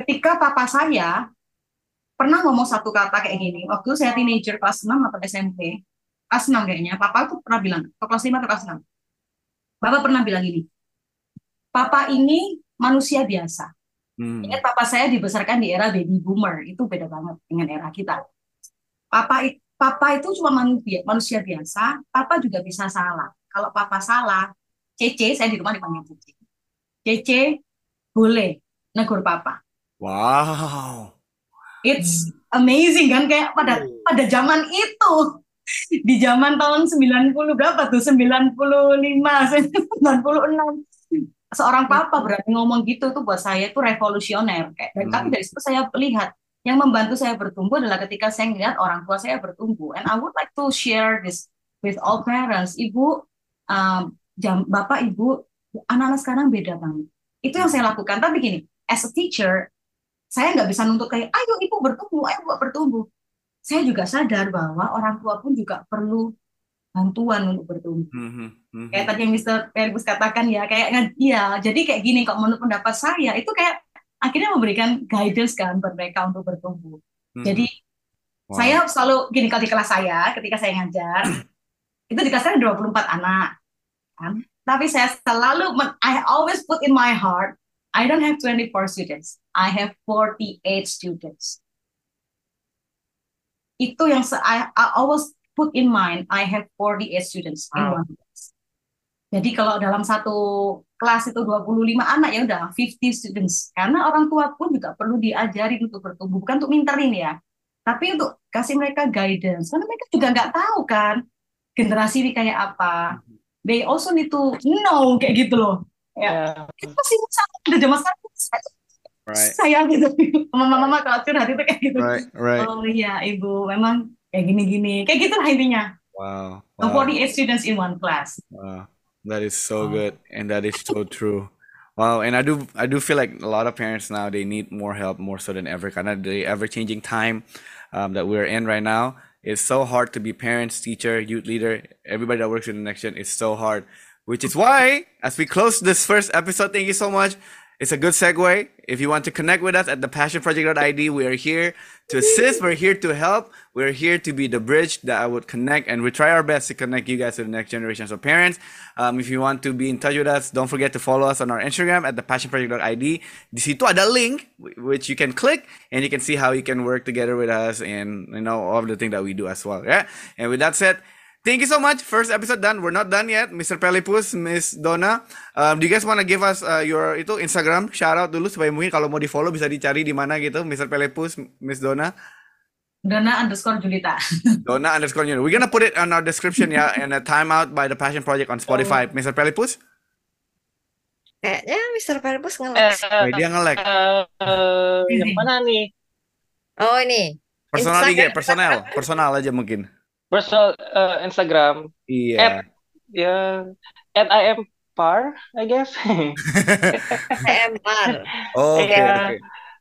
Ketika papa saya pernah ngomong satu kata kayak gini, waktu saya teenager kelas 6 atau SMP, kelas 6 kayaknya, papa tuh pernah bilang, atau kelas 5 atau kelas 6. Bapak pernah bilang gini, papa ini manusia biasa. Hmm. Ingat papa saya dibesarkan di era baby boomer, itu beda banget dengan era kita. Papa it- papa itu cuma manusia, manusia biasa, papa juga bisa salah. Kalau papa salah, Cece, saya di rumah dipanggil Cece. Cece boleh negur papa. Wow. It's amazing kan kayak pada pada zaman itu di zaman tahun 90 berapa tuh 95 96 <laughs> seorang papa berani ngomong gitu tuh buat saya itu revolusioner. Kayak dan tapi Hmm. dari situ saya lihat yang membantu saya bertumbuh adalah ketika saya melihat orang tua saya bertumbuh. And I would like to share this with all parents. Ibu um, jam bapak ibu anak-anak sekarang beda banget. Itu yang saya lakukan. Tapi gini as a teacher saya nggak bisa nuntut kayak ayo ibu bertumbuh ayo ibu bertumbuh. Saya juga sadar bahwa orang tua pun juga perlu bantuan untuk bertumbuh Mhm. Mhm. kayak tadi yang Mr. Perbus katakan ya kayak ya jadi kayak gini kok menurut pendapat saya itu kayak akhirnya memberikan guidance kan buat mereka untuk bertumbuh Mhm. jadi Wow. saya selalu gini kalau di kelas saya ketika saya ngajar <clears throat> itu di kelas saya ada 24 anak kan tapi saya selalu I always put in my heart I don't have 24 students I have 48 students itu yang I, I always put in mind I have 48 students in Wow. one class jadi kalau dalam satu kelas itu 25 anak ya udah 50 students karena orang tua pun juga perlu diajari untuk bertumbuh bukan untuk minterin ya tapi untuk kasih mereka guidance karena mereka juga nggak tahu kan generasi ini kayak apa they also need to know kayak gitu loh ya. itu masih sama udah zaman sekarang Right. saya gitu <laughs> mama-mama kalau curhat itu kayak gitu Right. Right. oh iya ibu memang kayak gini-gini kayak gitu lah intinya Wow. So Wow. 48 students in one class Wow, that is so Wow. good, and that is so true. Wow, and I do I do feel like a lot of parents now they need more help more so than ever. Kind of the ever changing time um, that we're in right now. It's so hard to be parents, teacher, youth leader, everybody that works in the next gen. It's so hard, which is why as we close this first episode, thank you so much. It's a good segue. If you want to connect with us at the passionproject.id, we are here to assist. We're here to help. We're here to be the bridge that I would connect, and we try our best to connect you guys to the next generation. of parents, um, if you want to be in touch with us, don't forget to follow us on our Instagram at the passionproject.id. Di situ ada link which you can click, and you can see how you can work together with us, and you know all of the things that we do as well. Yeah. And with that said. Thank you so much. First episode done. We're not done yet. Mr. Pelipus, Miss Donna. Um, do you guys want to give us uh, your itu Instagram shout out dulu supaya mungkin kalau mau di follow bisa dicari di mana gitu, Mr. Pelipus, Miss Donna. Dana underscore Julita <laughs> Donna underscore Nuno. We're gonna put it on our description, yeah, and a timeout by the Passion Project on Spotify. Mr. Pelipus, Kayaknya Mr. Perpus Eh, nge-lag. oh, dia nge-lag. eh, eh, yang mana nih? Oh ini. Personal IG, personal, personal aja mungkin. Personal eh, Instagram. Iya. Ya, at I am par, I guess. <laughs> TMR. Okay, Yeah. okay.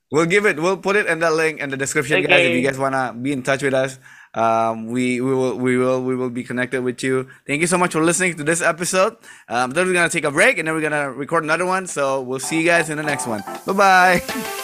We'll give it. We'll put it in the link in the description, guys. If you guys wanna be in touch with us, um, we we will we will we will be connected with you. Thank you so much for listening to this episode. Um, then we're gonna take a break and then we're gonna record another one. So we'll see you guys in the next one. Bye bye. <laughs>